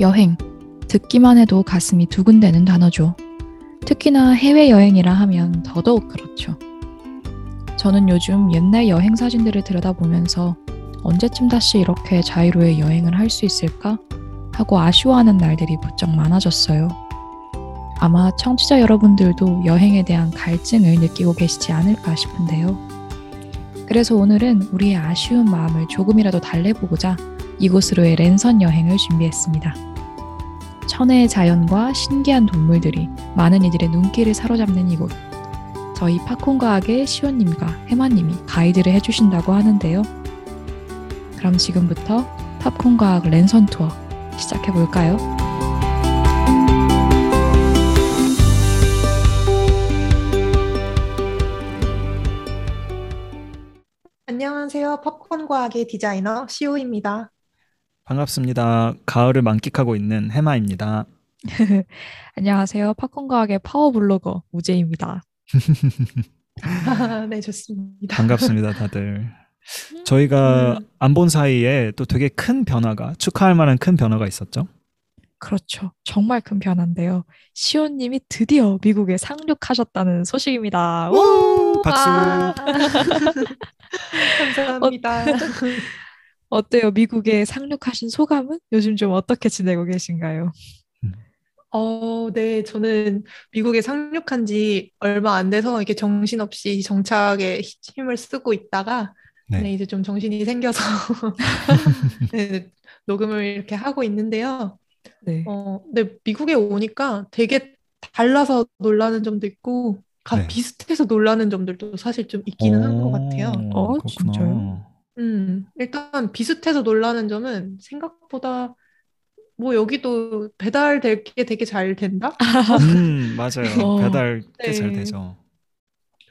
여행. 듣기만 해도 가슴이 두근대는 단어죠. 특히나 해외여행이라 하면 더더욱 그렇죠. 저는 요즘 옛날 여행 사진들을 들여다보면서 언제쯤 다시 이렇게 자유로의 여행을 할 수 있을까? 하고 아쉬워하는 날들이 부쩍 많아졌어요. 아마 청취자 여러분들도 여행에 대한 갈증을 느끼고 계시지 않을까 싶은데요. 그래서 오늘은 우리의 아쉬운 마음을 조금이라도 달래보고자 이곳으로의 랜선 여행을 준비했습니다. 천혜의 자연과 신기한 동물들이 많은 이들의 눈길을 사로잡는 이곳. 저희 팝콘과학의 시온님과 해마님이 가이드를 해주신다고 하는데요. 그럼 지금부터 팝콘과학 랜선 투어 시작해볼까요? 안녕하세요. 팝콘 과학의 디자이너 시오입니다. 반갑습니다. 가을을 만끽하고 있는 해마입니다. 안녕하세요. 팝콘과학의 파워블로거 우재입니다. 네, 좋습니다. 반갑습니다, 다들. 저희가 안본 사이에 또 되게 큰 변화가 축하할 만한 큰 변화가 있었죠. 그렇죠. 정말 큰 변화인데요. 시온님이 드디어 미국에 상륙하셨다는 소식입니다. 우! 박수. 아, 감사합니다. 어 때요? 미국에 상륙하신 소감은? 요즘 좀 어떻게 지내고 계신가요? 어, 네, 저는 미국에 상륙한 지 얼마 안 돼서 이렇게 정신없이 정착에 힘을 쓰고 있다가 네. 네, 이제 좀 정신이 생겨서 네, 녹음을 이렇게 하고 있는데요. 네. 어, 근데 미국에 오니까 되게 달라서 놀라는 점도 있고, 가 네. 비슷해서 놀라는 점들도 사실 좀 있기는 한 것 같아요. 어, 그렇구나. 진짜요? 음, 일단 비슷해서 놀라는 점은 생각보다 뭐 여기도 배달될 게 되게 잘 된다? 음, 맞아요. 어. 배달 꽤잘 네. 되죠.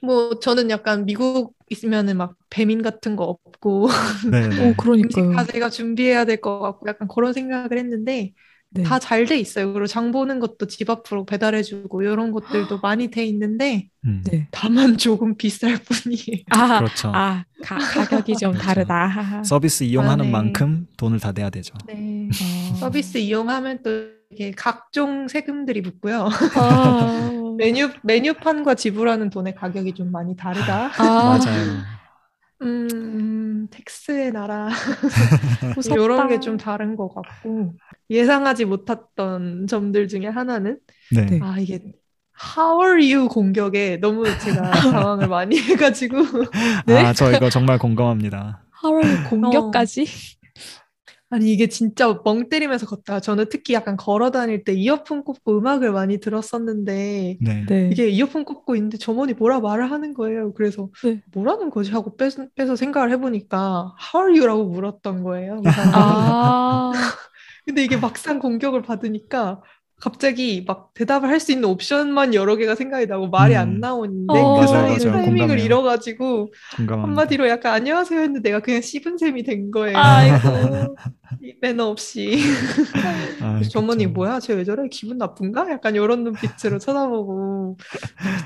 뭐 저는 약간 미국 있으면은 막 배민 같은 거 없고 네, 오, 네. 음식 그러니까요. 다 제가 준비해야 될 것 같고 약간 그런 생각을 했는데 네. 다잘 돼 있어요. 그리고 장 보는 것도 집 앞으로 배달해주고 이런 것들도 많이 돼 있는데 음, 네. 다만 조금 비쌀 뿐이에요. 아, 그렇죠. 아, 가, 가격이 좀 그렇죠. 다르다. 서비스 이용하는 네. 만큼 돈을 다 내야 되죠. 네. 어. 서비스 이용하면 또 이게 각종 세금들이 붙고요. 아, 메뉴 메뉴판과 지불하는 돈의 가격이 좀 많이 다르다. 아, 맞아요. 음, 음, 텍스의 나라 무섭다. 이런 게 좀 다른 것 같고 예상하지 못했던 점들 중에 하나는 네. 네. 아 이게 How are you 공격에 너무 제가 당황을 많이 해가지고 네? 아, 저 이거 정말 공감합니다. 하루 공격까지? 아니 이게 진짜 멍 때리면서 걷다가 저는 특히 약간 걸어 다닐 때 이어폰 꽂고 음악을 많이 들었었는데 네. 네. 이게 이어폰 꽂고 있는데 점원이 뭐라 말을 하는 거예요. 그래서 네. 뭐라는 거지 하고 빼, 빼서 생각을 해보니까 How are you라고 물었던 거예요. 아, 근데 이게 막상 공격을 받으니까 갑자기 막 대답을 할 수 있는 옵션만 여러 개가 생각이 나고 말이 음. 안 나오는데 어. 그 사이에. 타이밍을 공감해요. 잃어가지고 공감합니다. 한마디로 약간 안녕하세요 했는데 내가 그냥 씹은 셈이 된 거예요. 아이고. 이 매너 없이. 아, 그래서 전문이 그쵸. 뭐야? 쟤 왜 저래? 기분 나쁜가? 약간 이런 눈빛으로 쳐다보고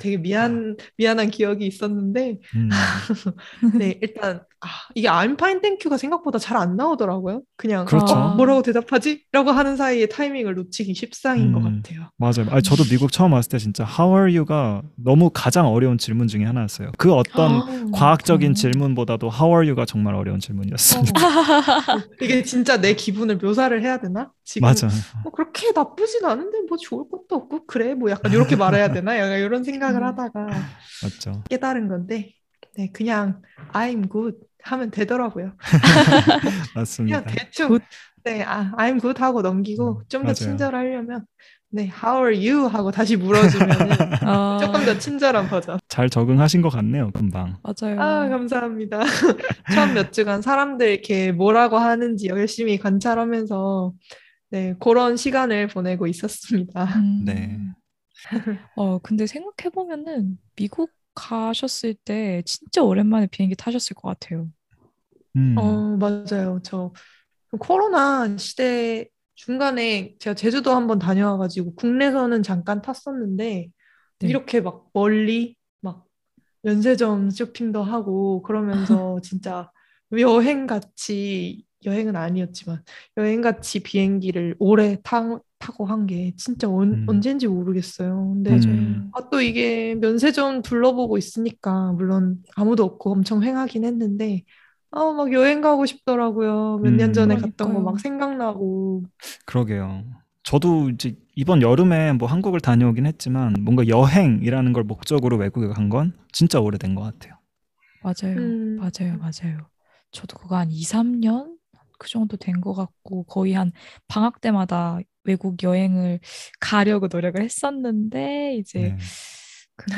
되게 미안 미안한 기억이 있었는데 음, 네 일단 아, 이게 I'm fine, thank you가 생각보다 잘 안 나오더라고요. 그냥 그렇죠. 어, 뭐라고 대답하지? 라고 하는 사이에 타이밍을 놓치기 십상인 것 음. 같아요. 맞아요. 아니, 저도 미국 처음 왔을 때 진짜 How are you가 너무 가장 어려운 질문 중에 하나였어요. 그 어떤 아, 과학적인 어. 질문보다도 How are you가 정말 어려운 질문이었습니다. 어. 이게 진짜 내 기분을 묘사를 해야 되나? 지금 맞아요. 뭐 그렇게 나쁘진 않은데 뭐 좋을 것도 없고 그래 뭐 약간 이렇게 말해야 되나? 약간 이런 생각을 음. 하다가 맞죠. 깨달은 건데 네 그냥 I'm good 하면 되더라고요. 맞습니다. 그냥 대충 good. 네 아, I'm good 하고 넘기고 음, 좀더 맞아요. 친절하려면 네 How are you 하고 다시 물어주면은 아, 조금 더 친절한 버전. 잘 적응하신 것 같네요, 금방. 맞아요. 아 감사합니다. 처음 몇 주간 사람들 이렇게 뭐라고 하는지 열심히 관찰하면서 네 그런 시간을 보내고 있었습니다. 음. 네. 어, 근데 생각해 보면은 미국 가셨을 때 진짜 오랜만에 비행기 타셨을 것 같아요. 음, 어, 맞아요. 저 코로나 시대 중간에 제가 제주도 한번 다녀와가지고 국내선은 잠깐 탔었는데 네. 이렇게 막 멀리 막 면세점 쇼핑도 하고 그러면서 진짜 여행 같이 여행은 아니었지만 여행같이 비행기를 오래 타, 타고 한 게 진짜 언, 음. 언제인지 모르겠어요. 근데 음. 아, 또 이게 면세점 둘러보고 있으니까 물론 아무도 없고 엄청 횡하긴 했는데 아, 막 여행 가고 싶더라고요. 몇년 음. 전에 갔던 거 그러니까요. 막 생각나고. 그러게요. 저도 이제 이번 여름에 뭐 한국을 다녀오긴 했지만 뭔가 여행이라는 걸 목적으로 외국에 간 건 진짜 오래된 것 같아요. 맞아요. 음. 맞아요. 맞아요. 저도 그거 한 2, 3년 그 정도 된 것 같고 거의 한 방학 때마다 외국 여행을 가려고 노력을 했었는데 이제 네.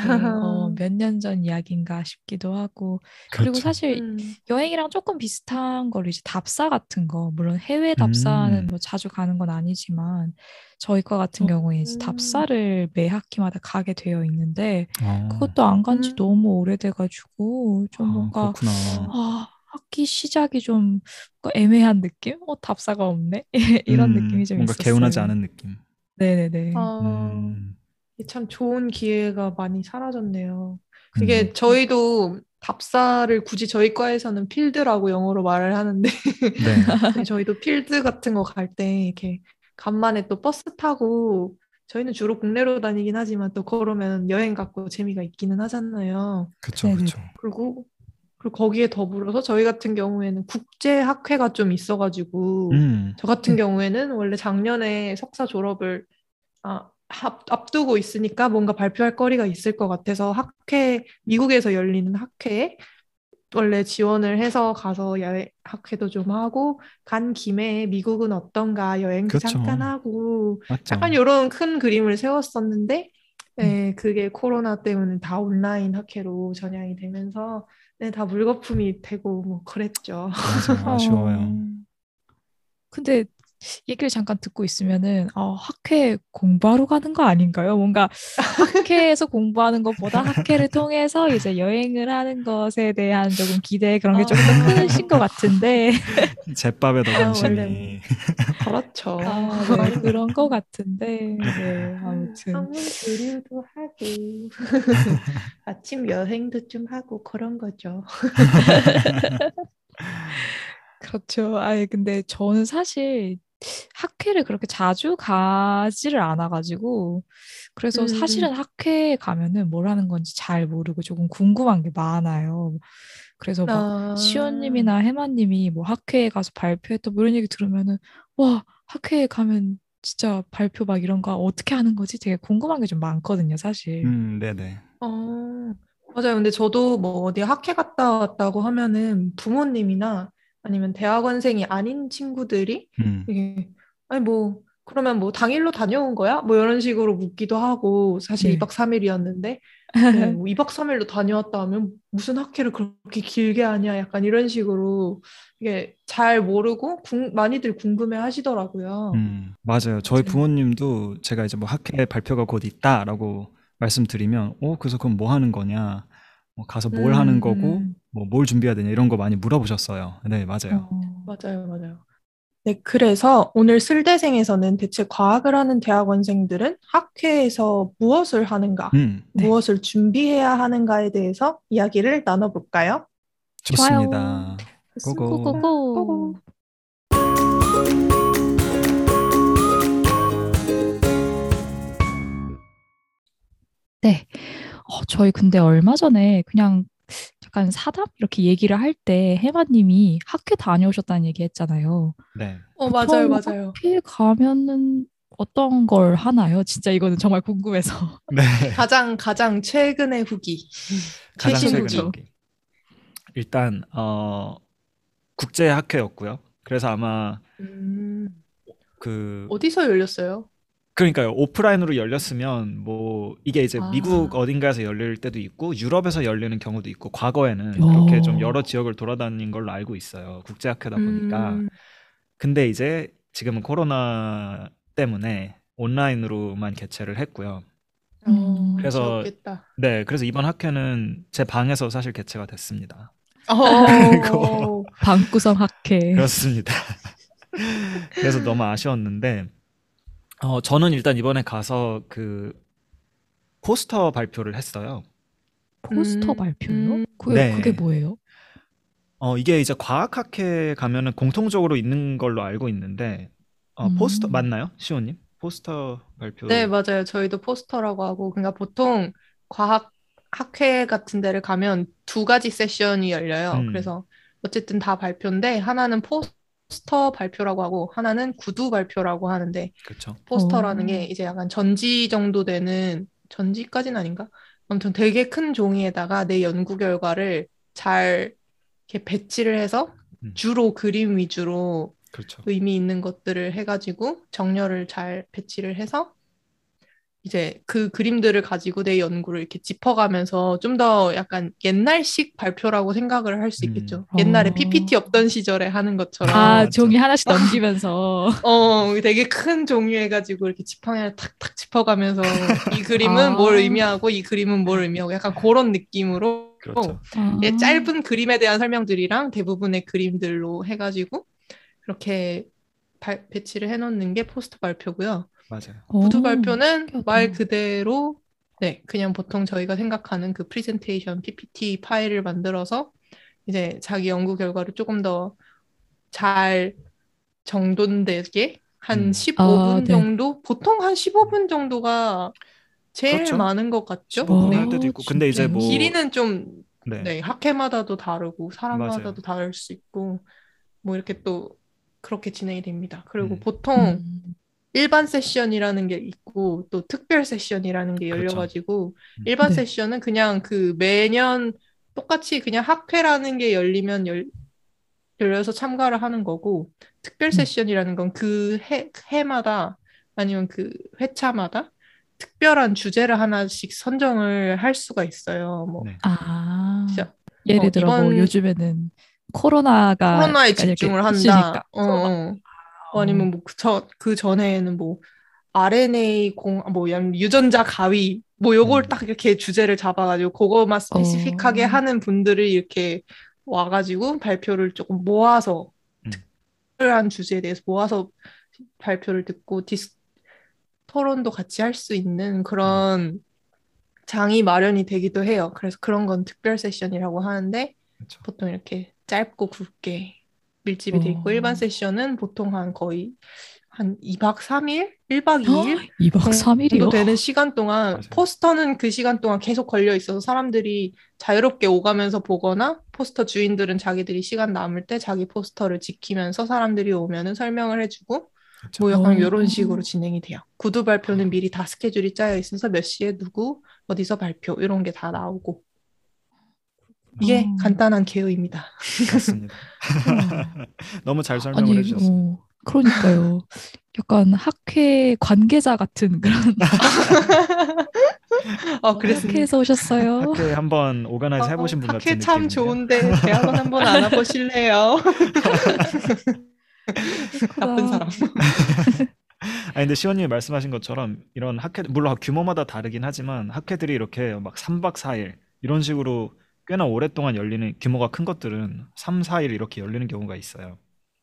어, 몇년 전 이야기인가 싶기도 하고 그리고 그렇죠. 사실 음. 여행이랑 조금 비슷한 걸로 이제 답사 같은 거 물론 해외 답사는 음. 뭐 자주 가는 건 아니지만 저희 과 같은 경우에 이제 음. 답사를 매 학기마다 가게 되어 있는데 어. 그것도 안 간지 음. 너무 오래돼가지고 좀 아, 뭔가 그렇구나. 아 학기 시작이 좀 애매한 느낌? 어 답사가 없네 이런 음, 느낌이 좀 뭔가 있었어요. 개운하지 않은 느낌. 네네네. 아, 음. 참 좋은 기회가 많이 사라졌네요. 그게 음. 저희도 답사를 굳이 저희 과에서는 필드라고 영어로 말을 하는데 네. 네, 저희도 필드 같은 거 갈 때 이렇게 간만에 또 버스 타고 저희는 주로 국내로 다니긴 하지만 또 그러면 여행 같고 재미가 있기는 하잖아요. 그렇죠. 그렇죠. 그리고 그리고 거기에 더불어서 저희 같은 경우에는 국제 학회가 좀 있어가지고 음. 저 같은 네. 경우에는 원래 작년에 석사 졸업을 아, 앞, 앞두고 있으니까 뭔가 발표할 거리가 있을 것 같아서 학회 미국에서 열리는 학회에 원래 지원을 해서 가서 여행 학회도 좀 하고 간 김에 미국은 어떤가 여행도 그렇죠. 잠깐 하고 맞죠. 약간 이런 큰 그림을 세웠었는데 음. 네, 그게 코로나 때문에 다 온라인 학회로 전향이 되면서 네, 다 물거품이 되고 뭐 그랬죠. 맞아요. 아쉬워요. 어, 근데 얘기를 잠깐 듣고 있으면은 어, 학회 공부하러 가는 거 아닌가요? 뭔가 학회에서 공부하는 것보다 학회를 통해서 이제 여행을 하는 것에 대한 조금 기대 그런 게 조금 더 아. 크신 것 같은데 제밥에 더 아, 관심이. 그렇죠. 아, 네, 그런 것 같은데 네, 아무튼 한문 교류도 하고 아침 여행도 좀 하고 그런 거죠. 그렇죠. 아예 근데 저는 사실 학회를 그렇게 자주 가지를 않아가지고 그래서 음. 사실은 학회에 가면은 뭘 하는 건지 잘 모르고 조금 궁금한 게 많아요. 그래서 막 아, 시온님이나 해마님이 뭐 학회에 가서 발표했다 뭐 이런 얘기 들으면은 와 학회에 가면 진짜 발표 막 이런 거 어떻게 하는 거지? 되게 궁금한 게 좀 많거든요, 사실. 음, 네네. 어, 맞아요. 근데 저도 뭐 어디 학회 갔다 왔다고 하면은 부모님이나 아니면 대학원생이 아닌 친구들이 음, 이게 아니 뭐 그러면 뭐 당일로 다녀온 거야? 뭐 이런 식으로 묻기도 하고 사실 네. 2박 3일이었는데 네, 뭐 2박 3일로 다녀왔다 하면 무슨 학회를 그렇게 길게 하냐 약간 이런 식으로 이게 잘 모르고 궁- 많이들 궁금해 하시더라고요. 음, 맞아요. 저희 맞아요. 부모님도 제가 이제 뭐 학회 발표가 곧 있다라고 말씀드리면, 어, 그래서 그럼 뭐 하는 거냐? 뭐 가서 뭘 하는 거고, 음. 뭐 뭘 준비해야 되냐 이런 거 많이 물어보셨어요. 네, 맞아요. 어. 맞아요, 맞아요. 네, 그래서 오늘 쓸대생에서는 대체 과학을 하는 대학원생들은 학회에서 무엇을 하는가, 음, 네. 무엇을 준비해야 하는가에 대해서 이야기를 나눠볼까요? 좋습니다. 고고. 고고 고. 고고. 네. 어, 저희 근데 얼마 전에 그냥 약간 사담 이렇게 얘기를 할 때 해마님이 학회 다녀오셨다는 얘기 했잖아요. 네. 어, 맞아요, 맞아요. 학회 가면은 어떤 걸 하나요? 진짜 이거는 정말 궁금해서. 네. 가장 가장 최근의 후기. 가장 최신 최근 후기. 후기. 일단 어 국제 학회였고요. 그래서 아마 음, 그 어디서 열렸어요? 그러니까요. 오프라인으로 열렸으면 뭐 이게 이제 아. 미국 어딘가에서 열릴 때도 있고 유럽에서 열리는 경우도 있고 과거에는 오. 그렇게 좀 여러 지역을 돌아다닌 걸로 알고 있어요. 국제 학회다 보니까. 음, 근데 이제 지금은 코로나 때문에 온라인으로만 개최를 했고요. 어, 그래서- 그렇겠다. 네, 그래서 이번 학회는 제 방에서 사실 개최가 됐습니다. 어, 방구석 학회. 그렇습니다. 그래서 너무 아쉬웠는데 어 저는 일단 이번에 가서 그 포스터 발표를 했어요. 포스터 음, 발표요? 음. 그게, 네. 그게 뭐예요? 어, 이게 이제 과학학회 가면은 공통적으로 있는 걸로 알고 있는데 어, 포스터 음. 맞나요? 시호님? 포스터 발표. 네, 맞아요. 저희도 포스터라고 하고, 그러니까 보통 과학 학회 같은 데를 가면 두 가지 세션이 열려요. 음. 그래서 어쨌든 다 발표인데, 하나는 포스터 발표라고 하고, 하나는 구두 발표라고 하는데, 그렇죠. 포스터라는 오. 게 이제 약간 전지 정도 되는, 전지까지는 아닌가? 아무튼 되게 큰 종이에다가 내 연구 결과를 잘 이렇게 배치를 해서 음. 주로 그림 위주로 그렇죠. 의미 있는 것들을 해가지고 정렬을 잘 배치를 해서 이제 그 그림들을 가지고 내 연구를 이렇게 짚어가면서 좀 더 약간 옛날식 발표라고 생각을 할수 음. 있겠죠. 옛날에 어. PPT 없던 시절에 하는 것처럼 아, 맞죠. 종이 하나씩 넘기면서. 어 되게 큰 종이 해가지고 이렇게 지팡이를 탁탁 짚어가면서 이 그림은 아. 뭘 의미하고 이 그림은 뭘 의미하고 약간 그런 느낌으로 그렇죠. 아. 예, 짧은 그림에 대한 설명들이랑 대부분의 그림들로 해가지고 그렇게 발- 배치를 해놓는 게 포스터 발표고요. 맞아요. 구두 오, 발표는 신기하다. 말 그대로 네, 그냥 보통 저희가 생각하는 그 프레젠테이션 PPT 파일을 만들어서 이제 자기 연구 결과를 조금 더 잘 정돈되게 한 음. 15분 아, 네. 정도? 보통 한 15분 정도가 제일 그렇죠. 많은 것 같죠? 15분 네. 할 때도 있고. 근데 이제 진짜요? 뭐 길이는 좀 네. 네, 학회마다도 다르고 사람마다도 맞아요. 다를 수 있고 뭐 이렇게 또 그렇게 진행이 됩니다. 그리고 음. 보통 음. 일반 세션이라는 게 있고 또 특별 세션이라는 게 그렇죠. 열려가지고 음. 일반 네. 세션은 그냥 그 매년 똑같이 그냥 학회라는 게 열리면 열, 열려서 참가를 하는 거고 특별 음. 세션이라는 건그 해, 해마다 아니면 그 회차마다 특별한 주제를 하나씩 선정을 할 수가 있어요. 뭐 네. 아, 진짜 예를 어, 들어 뭐 이번- 요즘에는 코로나가 코로나에 이렇게 집중을 한다. 어, 어. 뭐 아니면 뭐 그 저, 그 전에는 뭐 RNA 공, 뭐 양- 유전자 가위 뭐 요걸 음. 딱 이렇게 주제를 잡아가지고 그거만 specific하게 어. 하는 분들을 이렇게 와가지고 발표를 조금 모아서 음. 특별한 주제에 대해서 모아서 발표를 듣고 dis- 토론도 같이 할 수 있는 그런 장이 마련이 되기도 해요. 그래서 그런 건 특별 세션이라고 하는데 그렇죠. 보통 이렇게 짧고 굵게 밀집이 돼 있고 어. 일반 세션은 보통 한 거의 한 2박 3일? 1박 2일 2박 정도 3일이요? 되는 시간 동안 맞아요. 포스터는 그 시간 동안 계속 걸려 있어서 사람들이 자유롭게 오가면서 보거나 포스터 주인들은 자기들이 시간 남을 때 자기 포스터를 지키면서 사람들이 오면은 설명을 해주고. 뭐 약간 어. 이런 식으로 진행이 돼요. 구두 발표는 미리 다 스케줄이 짜여 있어서 몇 시에 누구 어디서 발표 이런 게 다 나오고 이게 어. 간단한 개요입니다. 맞습니다. 너무 잘 설명을 아니, 해주셨어요. 어, 그러니까요. 약간 학회 관계자 같은 그런 아 그랬습니다. 학회에서 오셨어요. 학회 한번 organize 아, 해보신 분 같은 학회 참 느낌이네요. 좋은데 대학원 한번 안 와보실래요? 나쁜 사람. 아니 근데 시원님이 말씀하신 것처럼 이런 학회 물론 규모마다 다르긴 하지만 학회들이 이렇게 막 3박 4일 이런 식으로 꽤나 오랫동안 열리는 규모가 큰 것들은 3, 4일 이렇게 열리는 경우가 있어요.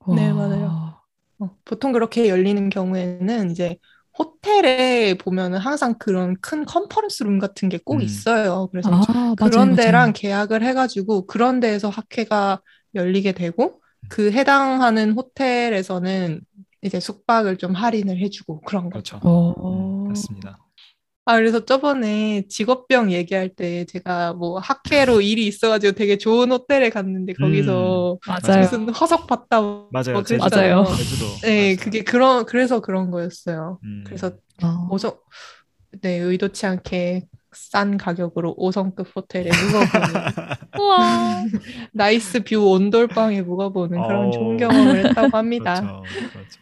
네, 와. 맞아요. 어, 보통 그렇게 열리는 경우에는 이제 호텔에 보면은 항상 그런 큰 컨퍼런스 룸 같은 게꼭 음. 있어요. 그래서 아, 맞아요, 그런 맞아요. 데랑 계약을 해가지고 그런 데에서 학회가 열리게 되고 그 해당하는 호텔에서는 이제 숙박을 좀 할인을 해주고 그런 거죠. 그렇죠. 어. 음, 맞습니다. 아, 그래서 저번에 직업병 얘기할 때 제가 뭐 학회로 일이 있어가지고 되게 좋은 호텔에 갔는데 거기서 맞아요. 무슨 화석 봤다 맞아요. 뭐 제주도. 맞아요. 제주도. 네, 맞아요. 그게 그런 그래서 그런 거였어요. 음, 그래서 어. 오성 네 의도치 않게 싼 가격으로 5성급 호텔에 묵어보는 우와. nice view 온돌방에 묵어보는 그런 어. 좋은 경험을 했다고 합니다. 그렇죠. 그렇죠.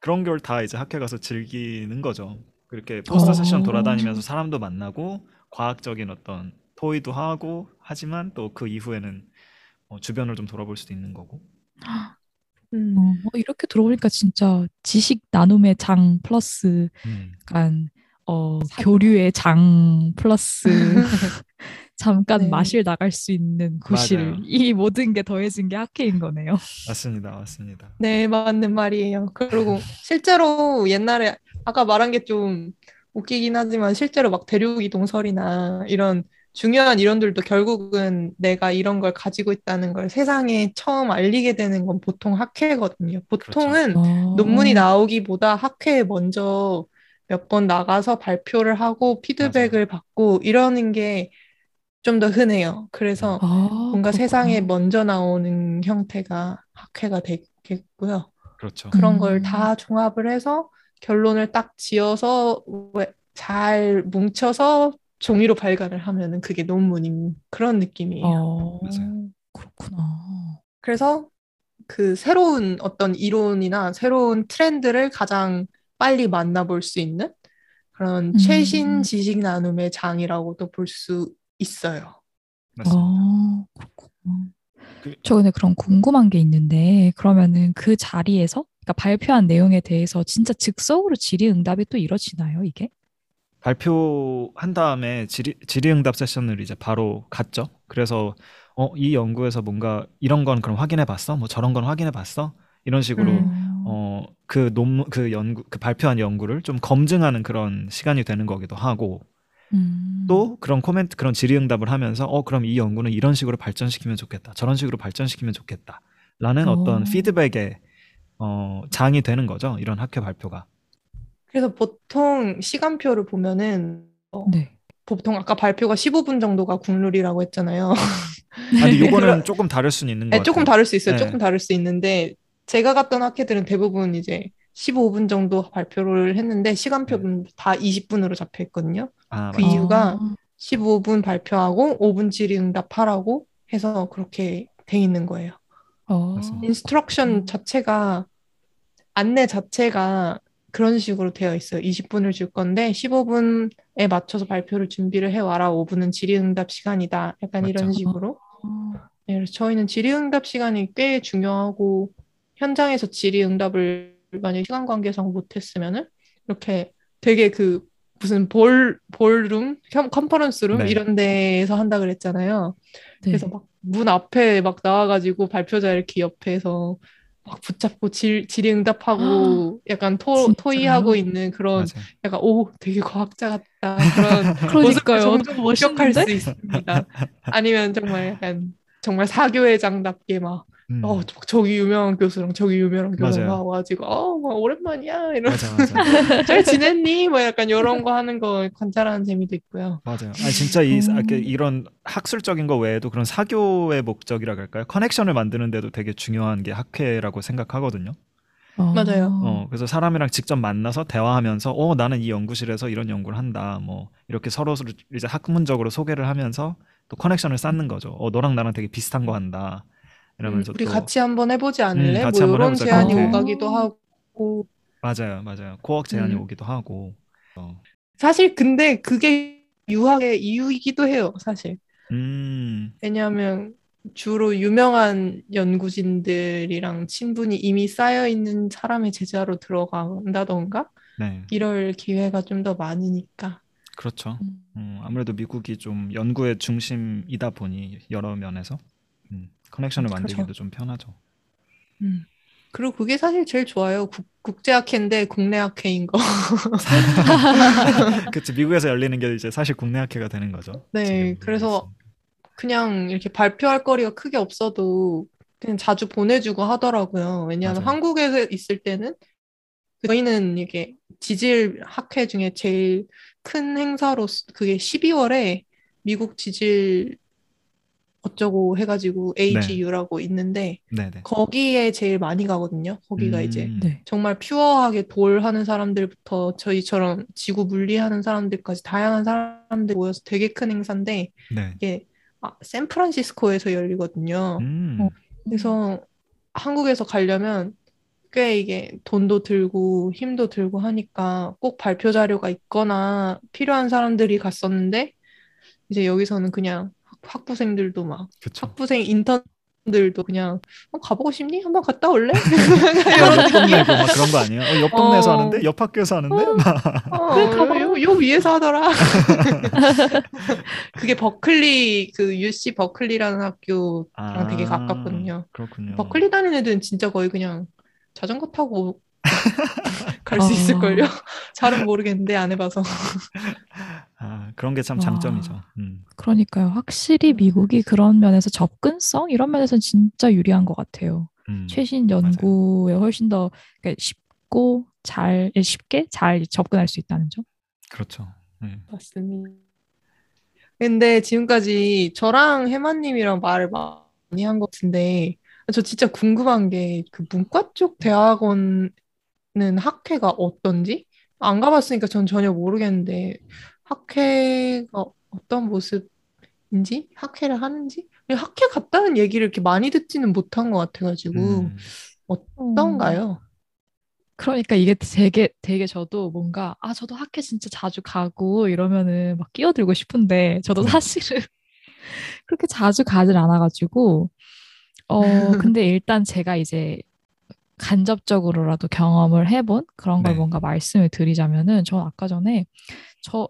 그런 걸 다 이제 학회 가서 즐기는 거죠. 그렇게 포스터 어. 세션 돌아다니면서 사람도 만나고 과학적인 어떤 토의도 하고 하지만 또 그 이후에는 어, 주변을 좀 돌아볼 수도 있는 거고. 음. 어, 이렇게 들어보니까 진짜 지식 나눔의 장 플러스 음, 약간 어, 교류의 장 플러스 잠깐 네. 마실 나갈 수 있는 구실 맞아요. 이 모든 게 더해진 게 학회인 거네요. 맞습니다. 맞습니다. 네, 맞는 말이에요. 그리고 실제로 옛날에 아까 말한 게 좀 웃기긴 하지만 실제로 막 대륙 이동설이나 이런 중요한 이론들도 결국은 내가 이런 걸 가지고 있다는 걸 세상에 처음 알리게 되는 건 보통 학회거든요. 보통은 어. 논문이 나오기보다 학회에 먼저 몇 번 나가서 발표를 하고 피드백을 받고 이러는 게 좀 더 흔해요. 그래서 아, 뭔가 그렇구나. 세상에 먼저 나오는 형태가 학회가 되겠고요. 그렇죠. 그런 음. 걸다 종합을 해서 결론을 딱 지어서 왜- 잘 뭉쳐서 종이로 발간을 하면은 그게 논문인 그런 느낌이에요. 어, 맞아요. 그렇구나. 그래서 그 새로운 어떤 이론이나 새로운 트렌드를 가장 빨리 만나볼 수 있는 그런 음. 최신 지식 나눔의 장이라고도 볼 수 있어요. 맞습니다. 어, 그렇구나. 그- 저 근데 그럼 궁금한 게 있는데, 그러면은 그 자리에서, 그러니까 발표한 내용에 대해서 진짜 즉석으로 질의응답이 또 이루어지나요, 이게? 발표한 다음에 질의, 질의응답 세션을 이제 바로 갔죠. 그래서 어, 이 연구에서 뭔가 이런 건 그럼 확인해 봤어? 뭐 저런 건 확인해 봤어? 이런 식으로 음. 어, 그 논문 그 연구 그 발표한 연구를 좀 검증하는 그런 시간이 되는 거기도 하고 음. 또 그런 코멘트 그런 질의응답을 하면서 어 그럼 이 연구는 이런 식으로 발전시키면 좋겠다. 저런 식으로 발전시키면 좋겠다. 라는 어. 어떤 피드백의 어, 장이 되는 거죠. 이런 학회 발표가. 그래서 보통 시간표를 보면은 어, 네. 보통 아까 발표가 15분 정도가 국룰이라고 했잖아요. 아니 요거는 조금 다를 수는 있는 것 네, 같아요. 조금 다를 수 있어요. 네. 조금 다를 수 있는데 제가 갔던 학회들은 대부분 이제 15분 정도 발표를 했는데 시간표는 다 20분으로 잡혀 있거든요. 아, 그 맞아요. 이유가 아, 15분 발표하고 5분 질의 응답하라고 해서 그렇게 돼 있는 거예요. 어. instruction 그렇구나. 자체가 안내 자체가 그런 식으로 되어 있어요. 20분을 줄 건데 15분에 맞춰서 발표를 준비를 해 와라. 5분은 질의응답 시간이다. 약간 이런 맞죠. 식으로. 어, 네, 그래서 저희는 질의응답 시간이 꽤 중요하고 현장에서 질의응답을 만약에 시간 관계상 못했으면은 이렇게 되게 그 무슨 볼 볼룸, 컨- 컨퍼런스룸 네. 이런 데에서 한다 그랬잖아요. 네. 그래서 막 문 앞에 막 나와가지고 발표자 이렇게 옆에서 막 붙잡고 질, 질의응답하고 약간 토? 토의하고 있는 그런 맞아요. 약간 오 되게 과학자 같다 그런 그러니까요. 모습을 종종 목격할? 수 있습니다. 아니면 정말 약간 정말 사교회장답게 막 음. 어, 저- 저기 유명한 교수랑 저기 유명한 교수가 맞아요. 와가지고 어, 막 오랜만이야 이런 맞아 맞아 잘 지냈니? 뭐 약간 이런 거 하는 거 관찰하는 재미도 있고요. 맞아요. 아니 진짜 이 음. 이렇게 이런 학술적인 거 외에도 그런 사교의 목적이라 할까요? 커넥션을 만드는데도 되게 중요한 게 학회라고 생각하거든요. 어, 맞아요. 어, 그래서 사람이랑 직접 만나서 대화하면서 어 나는 이 연구실에서 이런 연구를 한다. 뭐 이렇게 서로 서로 이제 학문적으로 소개를 하면서 또 커넥션을 쌓는 거죠. 어 너랑 나랑 되게 비슷한 거 한다. 이러면서 음, 우리 또 같이 한번 해보지 않을래? 음, 같이 뭐 한번 이런 해보자, 제안이 그렇게. 오가기도 하고 맞아요, 맞아요. 코어 제안이 음. 오기도 하고. 어. 사실 근데 그게 유학의 이유이기도 해요, 사실. 음, 왜냐하면 주로 유명한 연구진들이랑 친분이 이미 쌓여 있는 사람의 제자로 들어간다던가 네, 이럴 기회가 좀 더 많으니까. 그렇죠. 음. 음, 아무래도 미국이 좀 연구의 중심이다 보니 여러 면에서 음, 커넥션을 그렇죠. 만들기도 좀 편하죠. 음. 그리고 그게 사실 제일 좋아요. 국, 국제학회인데 국내 학회인 거. 그치 미국에서 열리는 게 이제 사실 국내 학회가 되는 거죠. 네, 그래서 그냥 이렇게 발표할 거리가 크게 없어도 그냥 자주 보내주고 하더라고요. 왜냐하면 맞아요. 한국에 있을 때는 저희는 이게 지질 학회 중에 제일 큰 행사로 그게 12월에 미국 지질 어쩌고 해가지고 AGU라고 있는데 네네. 거기에 제일 많이 가거든요. 거기가 이제 음, 네. 정말 퓨어하게 돌 하는 사람들부터 저희처럼 지구 물리 하는 사람들까지 다양한 사람들이 모여서 되게 큰 행사인데 네. 이게 아, 샌프란시스코에서 열리거든요. 음, 어. 그래서 한국에서 가려면 꽤 이게 돈도 들고 힘도 들고 하니까 꼭 발표 자료가 있거나 필요한 사람들이 갔었는데 이제 여기서는 그냥 학- 학부생들도 막 그쵸. 학부생 인턴들도 그냥 어, 가보고 싶니? 한번 갔다 올래? 옆 동네고 막 그런 거 아니에요? 어, 옆 동네에서 어. 하는데 옆 학교에서 하는데 어. 막 어, 그래, 가봐. 요, 요 위에서 하더라. 그게 버클리 그 UC 버클리라는 학교랑 되게 가깝거든요. 그렇군요. 버클리 다니는 애들은 진짜 거의 그냥 자전거 타고 갈수 아. 있을걸요? 잘은 모르겠는데 안 해봐서. 아, 그런 게참 와. 장점이죠. 음. 그러니까요. 확실히 미국이 그런 면에서 접근성 이런 면에서 진짜 유리한 것 같아요. 음. 최신 연구에 훨씬 더 그러니까 쉽고 잘 예, 쉽게 잘 접근할 수 있다는 점. 그렇죠. 네. 맞습니다. 근데 지금까지 저랑 해마님이랑 말을 많이 한 것 같은데, 저 진짜 궁금한 게 그 문과 쪽 대학원은 학회가 어떤지? 안 가봤으니까 전 전혀 모르겠는데, 학회가 어떤 모습인지? 학회를 하는지? 학회 갔다는 얘기를 이렇게 많이 듣지는 못한 것 같아가지고, 음. 어떤가요? 그러니까 이게 되게 되게 저도 뭔가 아 저도 학회 진짜 자주 가고 이러면은 막 끼어들고 싶은데 저도 네. 사실은 그렇게 자주 가질 않아가지고 어 근데 일단 제가 이제 간접적으로라도 경험을 해본 그런 걸 네. 뭔가 말씀을 드리자면은 전 아까 전에 저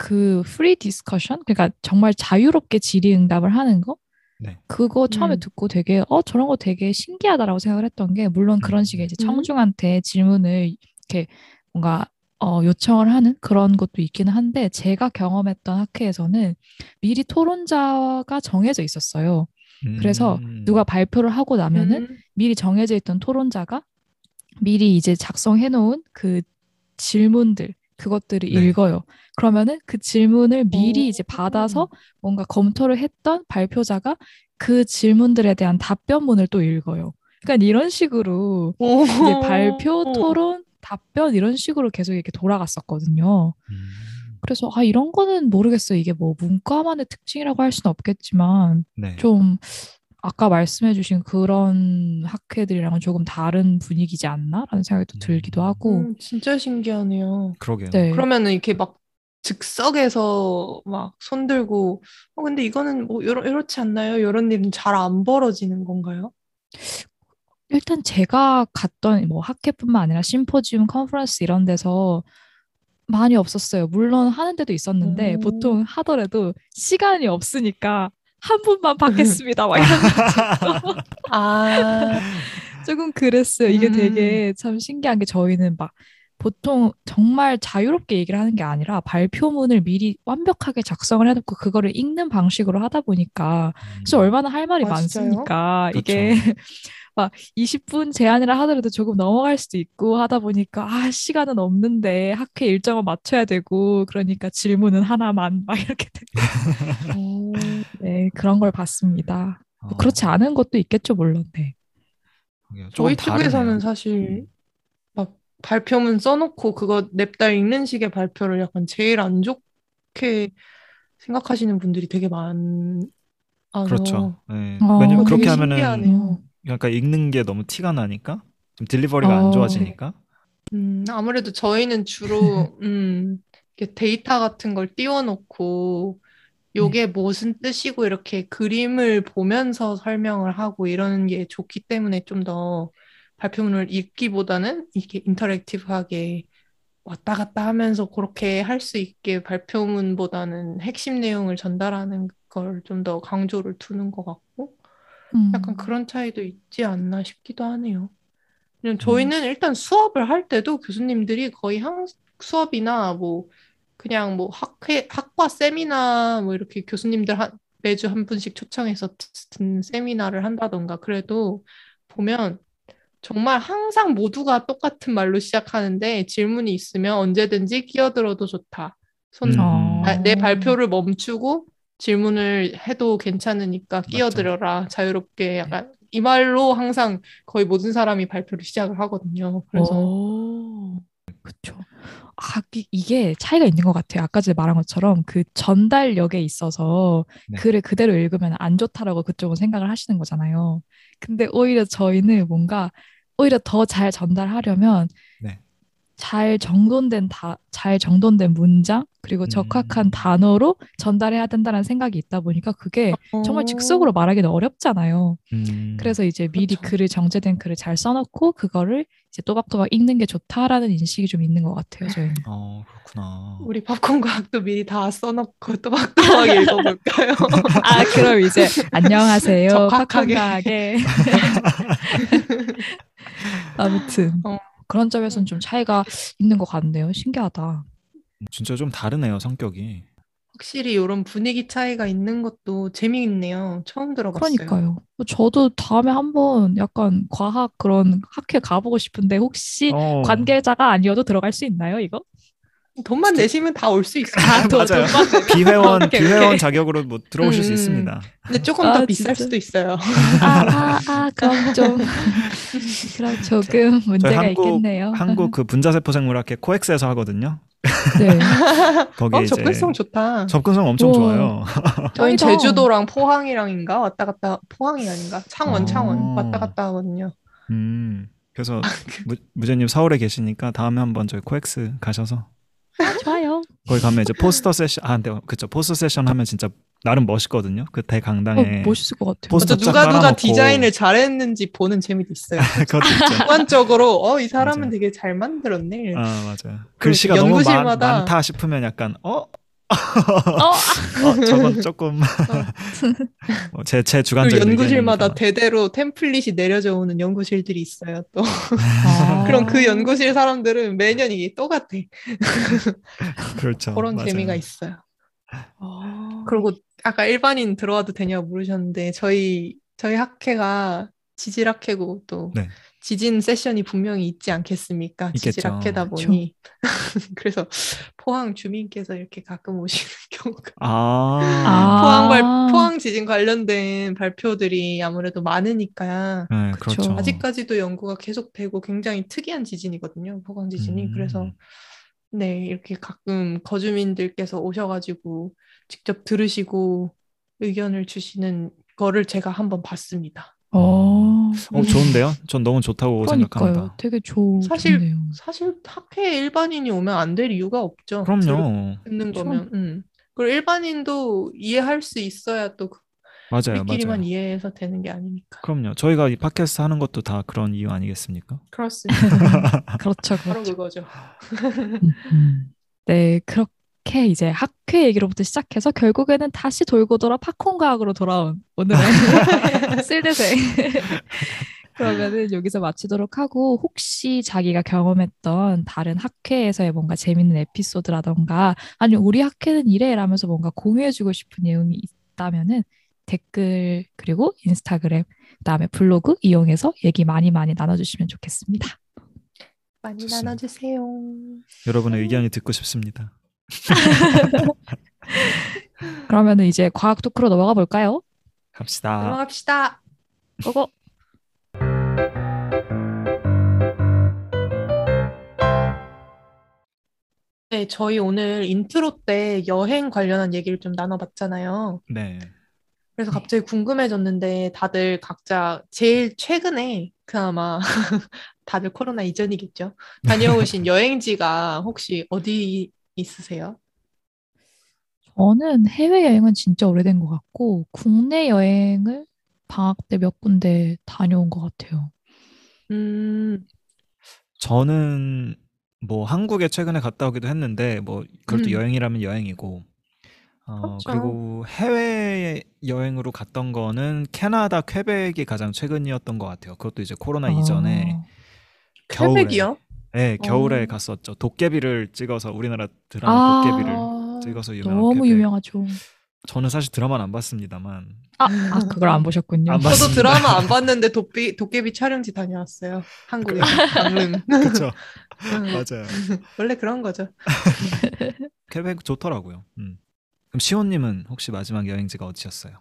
그 free discussion 그러니까 정말 자유롭게 질의응답을 하는 거 네. 그거 처음에 음. 듣고 되게 어 저런 거 되게 신기하다라고 생각을 했던 게 물론 그런 식의 이제 음. 청중한테 질문을 이렇게 뭔가 어, 요청을 하는 그런 것도 있기는 한데 제가 경험했던 학회에서는 미리 토론자가 정해져 있었어요. 그래서 음. 누가 발표를 하고 나면은 음. 미리 정해져 있던 토론자가 미리 이제 작성해 놓은 그 질문들 그것들을 네. 읽어요. 그러면은 그 질문을 미리 이제 오. 받아서 뭔가 검토를 했던 발표자가 그 질문들에 대한 답변문을 또 읽어요. 그러니까 이런 식으로 오. 이제 발표, 토론, 답변 이런 식으로 계속 이렇게 돌아갔었거든요. 음. 그래서 아 이런 거는 모르겠어요. 이게 뭐 문과만의 특징이라고 할 수는 없겠지만 네. 좀 아까 말씀해주신 그런 학회들이랑은 조금 다른 분위기지 않나라는 생각이 또 들기도 하고. 음, 진짜 신기하네요. 그러게요. 네. 그러면은 이렇게 막 즉석에서 막 손들고 어 근데 이거는 뭐 요러, 이렇지 않나요? 이런 일은 잘 안 벌어지는 건가요? 일단 제가 갔던 뭐 학회뿐만 아니라 심포지움, 컨퍼런스 이런 데서 많이 없었어요. 물론 하는 데도 있었는데 오. 보통 하더라도 시간이 없으니까 한 분만 받겠습니다. 막 이런 아, 조금 그랬어요. 이게 음. 되게 참 신기한 게 저희는 막 보통 정말 자유롭게 얘기를 하는 게 아니라 발표문을 미리 완벽하게 작성을 해놓고 그거를 읽는 방식으로 하다 보니까 그래서 얼마나 할 말이 아, 진짜요? 많습니까? 이게 막 20분 제한이라 하더라도 조금 넘어갈 수도 있고 하다 보니까 아 시간은 없는데 학회 일정을 맞춰야 되고 그러니까 질문은 하나만 막 이렇게 되고 오. 네 그런 걸 봤습니다. 뭐 어, 그렇지 않은 것도 있겠죠 물론. 네. 저희 측에서는 다르네요. 사실 막 발표문 써놓고 그거 냅다 읽는 식의 발표를 약간 제일 안 좋게 생각하시는 분들이 되게 많아서 그렇죠. 네. 어, 왜냐면 그렇게 하면은 신기하네요. 약간 읽는 게 너무 티가 나니까 좀 딜리버리가 어. 안 좋아지니까. 음, 아무래도 저희는 주로 음, 이렇게 데이터 같은 걸 띄워놓고 요게 무슨 뜻이고 이렇게 그림을 보면서 설명을 하고 이러는 게 좋기 때문에 좀 더 발표문을 읽기보다는 이렇게 인터랙티브하게 왔다 갔다 하면서 그렇게 할 수 있게 발표문보다는 핵심 내용을 전달하는 걸 좀 더 강조를 두는 것 같고 음. 약간 그런 차이도 있지 않나 싶기도 하네요. 왜냐면 저희는 일단 수업을 할 때도 교수님들이 거의 한 수업이나 뭐 그냥 뭐 학회 학과 세미나 뭐 이렇게 교수님들 한, 매주 한 분씩 초청해서 듣는 세미나를 한다던가 그래도 보면 정말 항상 모두가 똑같은 말로 시작하는데 질문이 있으면 언제든지 끼어들어도 좋다. 손, 음. 어. 아, 내 발표를 멈추고 질문을 해도 괜찮으니까 끼어들어라. 자유롭게 약간 이 말로 항상 거의 모든 사람이 발표를 시작을 하거든요. 그래서 오, 그쵸. 아, 이- 이게 차이가 있는 것 같아요. 아까 전에 말한 것처럼 그 전달력에 있어서 네. 글을 그대로 읽으면 안 좋다라고 그쪽은 생각을 하시는 거잖아요. 근데 오히려 저희는 뭔가 오히려 더 잘 전달하려면 네. 잘 정돈된 다, 잘 정돈된 문장 그리고 적합한 음. 단어로 전달해야 된다는 생각이 있다 보니까 그게 정말 어, 즉석으로 말하기는 어렵잖아요. 음. 그래서 이제 미리 그렇죠. 글을 정제된 글을 잘 써놓고 그거를 이제 또박또박 읽는 게 좋다라는 인식이 좀 있는 것 같아요. 저희는. 어, 그렇구나. 우리 팝콘 과학도 미리 다 써놓고 또박또박 읽어볼까요? 아 그럼 이제 안녕하세요. 적확하게. 팝콘가게. 아무튼 어. 그런 점에서는 좀 차이가 있는 것 같네요. 신기하다. 진짜 좀 다르네요, 성격이. 확실히 이런 분위기 차이가 있는 것도 재미있네요. 처음 들어봤어요. 그러니까요. 저도 다음에 한번 약간 과학 그런 학회 가보고 싶은데 혹시 어. 관계자가 아니어도 들어갈 수 있나요, 이거? 돈만 내시면 다 올 수 있어요. 아, 돈- 맞아요. 비회원 비회원. 자격으로 뭐 들어오실 수 음, 있습니다. 근데 조금 아, 더 비쌀 진짜? 수도 있어요. 아, 아, 아, 그럼 좀 그럼 조금 문제가 한국- 있겠네요. 한국 그 분자세포 생물학회 코엑스에서 하거든요. 네. 거기 어, 이제 접근성 좋다. 접근성 엄청 우와. 좋아요. 저희 짱이다. 제주도랑 포항이랑인가 왔다 갔다 포항이 아닌가 창원 어. 창원 왔다 갔다 하거든요. 음. 그래서 아, 무, 무제님 서울에 계시니까 다음에 한번 저희 코엑스 가셔서 좋아요. 거기 가면 이제 포스터 세션 아 근데 그쵸 포스터 세션 하면 진짜 나름 멋있거든요. 그 어, 대강당에 멋있을 것 같아요. 포스터 맞아, 쫙 누가 누가 깔아놓고. 디자인을 잘했는지 보는 재미도 있어요. 그것도 있죠. 주관적으로 어 이 사람은 맞아요. 되게 잘 만들었네. 아 맞아요. 글씨가 너무 많, 많다 싶으면 약간 어? 어, 어 저건 조금 어, 제, 제 그리고 주관적인 연구실마다. 대대로 템플릿이 내려져 오는 연구실들이 있어요. 또 아. 그럼 그 연구실 사람들은 매년 이게 똑같아. 그렇죠. 그런 맞아요. 재미가 있어요. 아. 그리고 아까 일반인 들어와도 되냐고 물으셨는데 저희 저희 학회가 지질학회고 또 네. 지진 세션이 분명히 있지 않겠습니까? 지질학회다. 보니 그래서 포항 주민께서 이렇게 가끔 오시는 경우가 아, 아. 포항 발 포항 지진 관련된 발표들이 아무래도 많으니까 네. 그렇죠. 아직까지도 연구가 계속되고 굉장히 특이한 지진이거든요. 포항 지진이. 음. 그래서 네, 이렇게 가끔 거주민들께서 오셔가지고 직접 들으시고 의견을 주시는 거를 제가 한번 봤습니다. 어. 어, 좋은데요? 전 너무 좋다고 그러니까요. 생각합니다. 되게 좋, 사실 좋네요. 사실 학회에 일반인이 오면 안 될 이유가 없죠. 그럼요. 듣는. 거면. 음. 그리고 일반인도 이해할 수 있어야 또 그- 맞아요, 우리끼리만 맞아요. 이해해서 되는 게 아니니까. 그럼요. 저희가 이 팟캐스트 하는 것도 다 그런 이유 아니겠습니까? 그렇습니다. 그렇죠, 바로 그렇죠. 그거죠. 음, 음. 네, 그렇게 이제 학회 얘기로부터 시작해서 결국에는 다시 돌고 돌아 팝콘 과학으로 돌아온 오늘의 쓸데생. 그러면은 여기서 마치도록 하고 혹시 자기가 경험했던 다른 학회에서의 뭔가 재밌는 에피소드라던가 아니면 우리 학회는 이래라면서 뭔가 공유해주고 싶은 내용이 있다면은 댓글 그리고 인스타그램 그다음에 블로그 이용해서 얘기 많이 많이 나눠주시면 좋겠습니다. 많이 좋습니다. 나눠주세요. 여러분의 의견이 듣고 싶습니다. 그러면은 이제 과학 talk로 넘어가 볼까요? 갑시다. 넘어갑시다. Go go. 네, 저희 오늘 인트로 때 여행 관련한 얘기를 좀 나눠봤잖아요. 네. 그래서 갑자기 궁금해졌는데 다들 각자 제일 최근에 그나마 다들 코로나 이전이겠죠. 다녀오신 여행지가 혹시 어디 있으세요? 저는 해외여행은 진짜 오래된 것 같고, 국내 여행을 방학 때 몇 군데 다녀온 것 같아요. 음, 저는 뭐 한국에 최근에 갔다 오기도 했는데 뭐 그것도 음. 여행이라면 여행이고 어, 그렇죠. 그리고 해외 여행으로 갔던 거는 캐나다 퀘벡이 가장 최근이었던 것 같아요. 그것도 이제 코로나 이전에 아, 겨울에 퀘벡이요? 네, 겨울에 어. 갔었죠. 도깨비를 찍어서 우리나라 드라마 도깨비를 아, 찍어서 유명한 너무. 유명하죠. 저는 사실 드라마는 안 봤습니다,만 아, 아, 그걸 안 보셨군요. 안 저도 봤습니다. 드라마 안 봤는데 도깨비, 도깨비 촬영지 다녀왔어요. 한국에 강릉. 그렇죠. 응, 맞아요. 원래 그런 거죠. 퀘벡 좋더라고요. 음. 그럼 시온님은 혹시 마지막 여행지가 어디셨어요?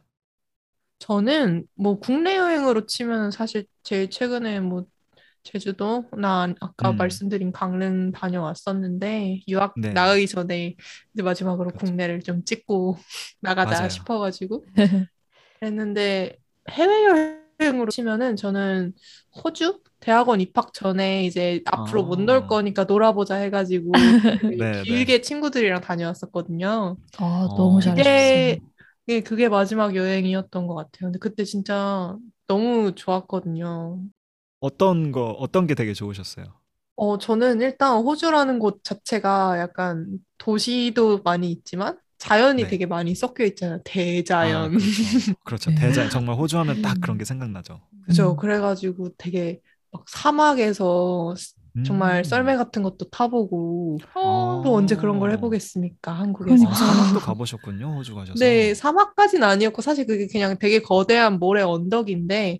저는 뭐 국내 여행으로 치면 사실 제일 최근에 뭐 제주도나 아까 음. 말씀드린 강릉 다녀왔었는데 유학 네. 나가기 전에 이제 마지막으로 그렇죠. 국내를 좀 찍고 나가자 맞아요. 싶어가지고 했는데 해외 여행으로 치면은 저는 호주 대학원 입학 전에 이제 앞으로 못 아. 놀 거니까 놀아보자 해가지고 네, 길게 친구들이랑 다녀왔었거든요. 아, 너무 어. 잘하셨어요. 그게 예, 그게 마지막 여행이었던 것 같아요. 근데 그때 진짜 너무 좋았거든요. 어떤 거 어떤 게 되게 좋으셨어요? 어, 저는 일단 호주라는 곳 자체가 약간 도시도 많이 있지만 자연이 네. 되게 많이 섞여 있잖아요. 아, 대자연. 그렇죠. 그렇죠. 네. 대자 정말 호주 하면 딱 그런 게 생각나죠. 그죠. 음. 그래가지고 되게 막 사막에서 정말 음. 썰매 같은 것도 타보고 어. 또 언제 그런 걸 해보겠습니까 한국에서. 그러니까. 아, 사막도 가보셨군요. 호주 가셔서. 네, 사막까지는 아니었고 사실 그게 그냥 되게 거대한 모래 언덕인데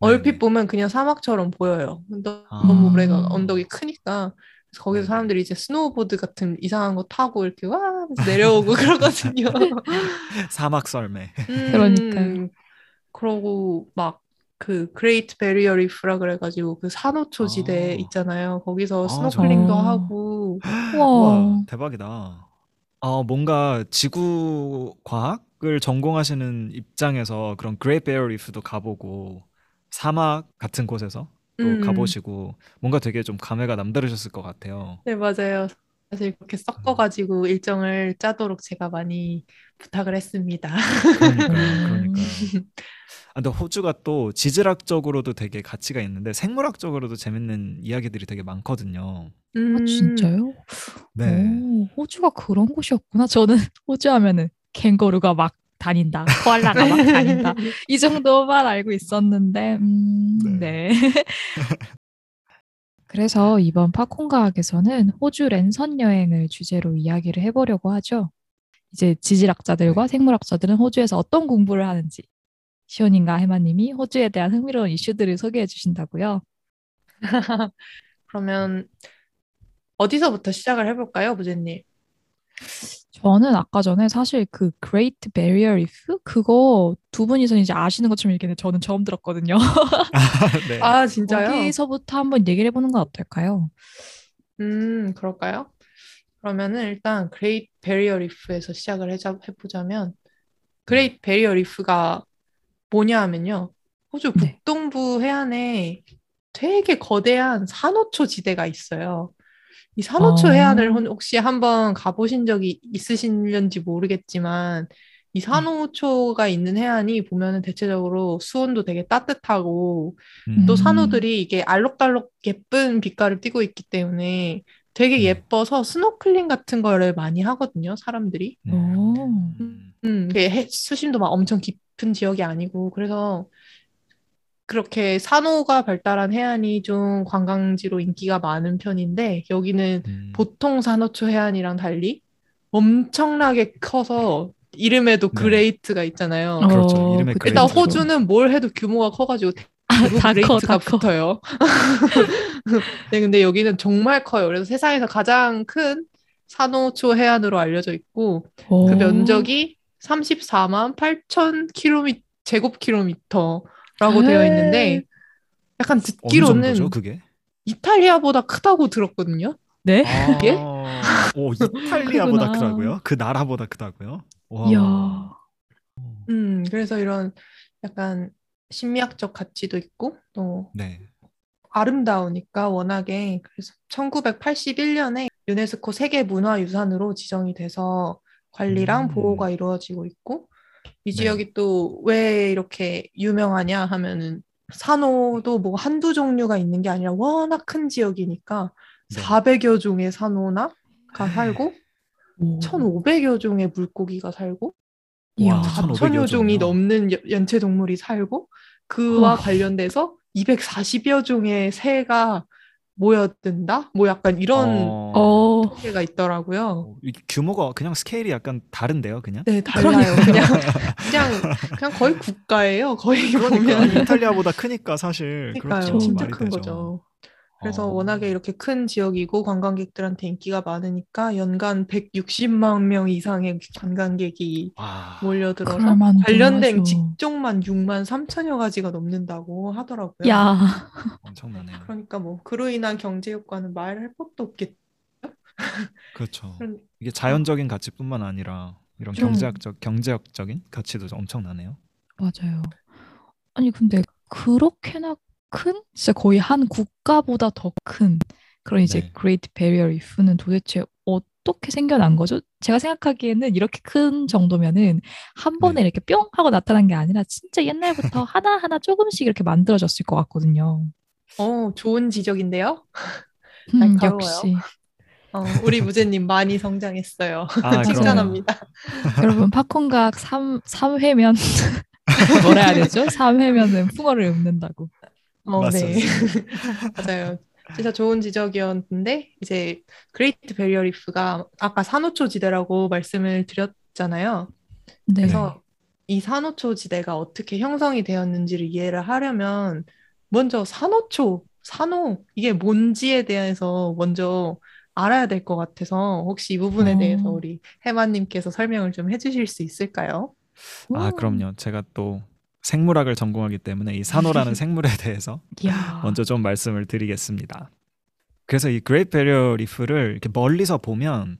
얼핏 네네. 보면 그냥 사막처럼 보여요. 너- 아. 너무 음. 모래가 언덕이 크니까 그래서 거기서 네네. 사람들이 이제 스노우보드 같은 이상한 거 타고 이렇게 와 내려오고 그러거든요. 사막 썰매. 음, 그러니까요. 그러고 막 그 그레이트 베리어 리프라 그래가지고 그 산호초 지대 아. 있잖아요. 거기서 아, 스노클링도 저- 하고 우와. 와 대박이다. 아 뭔가 지구 과학을 전공하시는 입장에서 그런 그레이트 베리어 리프도 가보고 사막 같은 곳에서 또 음. 가보시고 뭔가 되게 좀 감회가 남다르셨을 것 같아요. 네, 맞아요. 사실 그렇게 섞어가지고 일정을 짜도록 제가 많이 부탁을 했습니다. 그러니까요, 음. 그러니까요. 아, 근데 호주가 또 지질학적으로도 되게 가치가 있는데 생물학적으로도 재밌는 이야기들이 되게 많거든요. 음, 아, 진짜요? 네. 오, 호주가 그런 곳이었구나. 저는 호주 하면은 캥거루가 막 다닌다, 코알라가 막 다닌다. 이 정도만 알고 있었는데, 음, 네. 그래서 이번 팝콘과학에서는 호주 랜선 여행을 주제로 이야기를 해보려고 하죠. 이제 지질학자들과 생물학자들은 호주에서 어떤 공부를 하는지 시온님과 해마님이 호주에 대한 흥미로운 이슈들을 소개해 주신다고요. 그러면 어디서부터 시작을 해볼까요, 부제님? 저는 아까 전에 사실 그 Great Barrier Reef 그거 두 분이서 이제 아시는 것처럼 얘기했는데 저는 처음 들었거든요. 네. 아, 진짜요? 거기서부터 한번 얘기를 해보는 건 어떨까요? 음, 그럴까요? 그러면은 일단 그레이트 베리어 리프에서 시작을 해자, 해보자면 그레이트 베리어 리프가 뭐냐 하면요. 호주 네. 북동부 해안에 되게 거대한 산호초 지대가 있어요. 이 산호초 아. 해안을 혹- 혹시 한번 가보신 적이 있으신지 모르겠지만 이 산호초가 있는 해안이 보면은 대체적으로 수온도 되게 따뜻하고 음. 또 음. 산호들이 이게 알록달록 예쁜 빛깔을 띠고 있기 때문에 되게 네. 예뻐서 스노클링 같은 거를 많이 하거든요, 사람들이. 네. 오. 음. 음, 해- 수심도 막 엄청 깊은 지역이 아니고 그래서 그렇게 산호가 발달한 해안이 좀 관광지로 인기가 많은 편인데 여기는 음. 보통 산호초 해안이랑 달리 엄청나게 커서 이름에도 네. Great가 있잖아요. 어, 그렇죠. 이름에 그쵸. 일단 Great죠. 호주는 뭘 해도 규모가 커가지고 아, 대부분 다 커, Great가 다 커. 붙어요. 네, 근데 여기는 정말 커요. 그래서 세상에서 가장 큰 산호초 해안으로 알려져 있고 그 오. 면적이 34만 8천 킬로미 제곱 킬로미터 라고 되어 있는데 약간 듣기로는 그게? 이탈리아보다 크다고 들었거든요. 네? 예? 아, 오, 이탈리아보다. 크다고요? 그 나라보다 크다고요? 와. 이야. 음, 그래서 이런 약간 심리학적 가치도 있고 또 네. 아름다우니까 워낙에 그래서 1981년에 유네스코 세계 문화유산으로 지정이 돼서 관리랑 음. 보호가 이루어지고 있고 이 네. 지역이 또왜 이렇게 유명하냐 하면은 산호도 뭐 한두 종류가 있는 게 아니라 워낙 큰 지역이니까 네. 400여 종의 산호나가 살고 오. 1,500여 종의 물고기가 살고 이야. 와, 4천여 1,500여 종이? 넘는 여- 연체 동물이 살고 그와 와. 관련돼서 240여 종의 새가 모여든다? 뭐 약간 이런 어, 어. 통계가 있더라고요. 어, 이 규모가 그냥 스케일이 약간 다른데요, 그냥? 네, 달라요. 그냥 그냥 그냥 거의 국가예요. 거의 그러니까 보면. 이탈리아보다 크니까 사실 그러니까요. 그렇죠. 진짜 큰 되죠. 거죠. 그래서 어. 워낙에 이렇게 큰 지역이고 관광객들한테 인기가 많으니까 연간 160만 명 이상의 관광객이 와. 몰려들어서 그럴 만도 관련된 하죠. 직종만 6만 3천여 가지가 넘는다고 하더라고요. 야. 엄청나네요. 그러니까 뭐 그로 인한 경제 효과는 말할 것도 없겠. 그렇죠. 그런- 이게 자연적인 가치뿐만 아니라 이런 좀- 경제학적 경제학적인 가치도 엄청나네요. 맞아요. 아니 근데 그렇게나 큰 진짜 거의 한 국가보다 더 큰 그런 이제 네. 그레이트 베리어 리프는 도대체 어떻게 생겨난 거죠? 제가 생각하기에는 이렇게 큰 정도면은 한 번에 네. 이렇게 뿅 하고 나타난 게 아니라 진짜 옛날부터 하나하나 조금씩 이렇게 만들어졌을 것 같거든요. 어, 좋은 지적인데요. 음. 역시 어, 우리 무제님 많이 성장했어요. 아, 칭찬합니다. 여러분 팝콘 과학 3, 삼회면 뭐라 해야 되죠? 3회면은 풍월을 읊는다고. 어, 네. 맞아요. 진짜 좋은 지적이었는데 이제 그레이트 베리어 리프가 아까 산호초 지대라고 말씀을 드렸잖아요. 네. 그래서 이 산호초 지대가 어떻게 형성이 되었는지를 이해를 하려면 먼저 산호초, 산호 이게 뭔지에 대해서 먼저 알아야 될 것 같아서 혹시 이 부분에 어. 대해서 우리 해마님께서 설명을 좀 해주실 수 있을까요? 아, 음. 그럼요. 제가 또 생물학을 전공하기 때문에 이 산호라는 생물에 대해서. 먼저 좀 말씀을 드리겠습니다. 그래서 이 그레이트 베리어 리프를 이렇게 멀리서 보면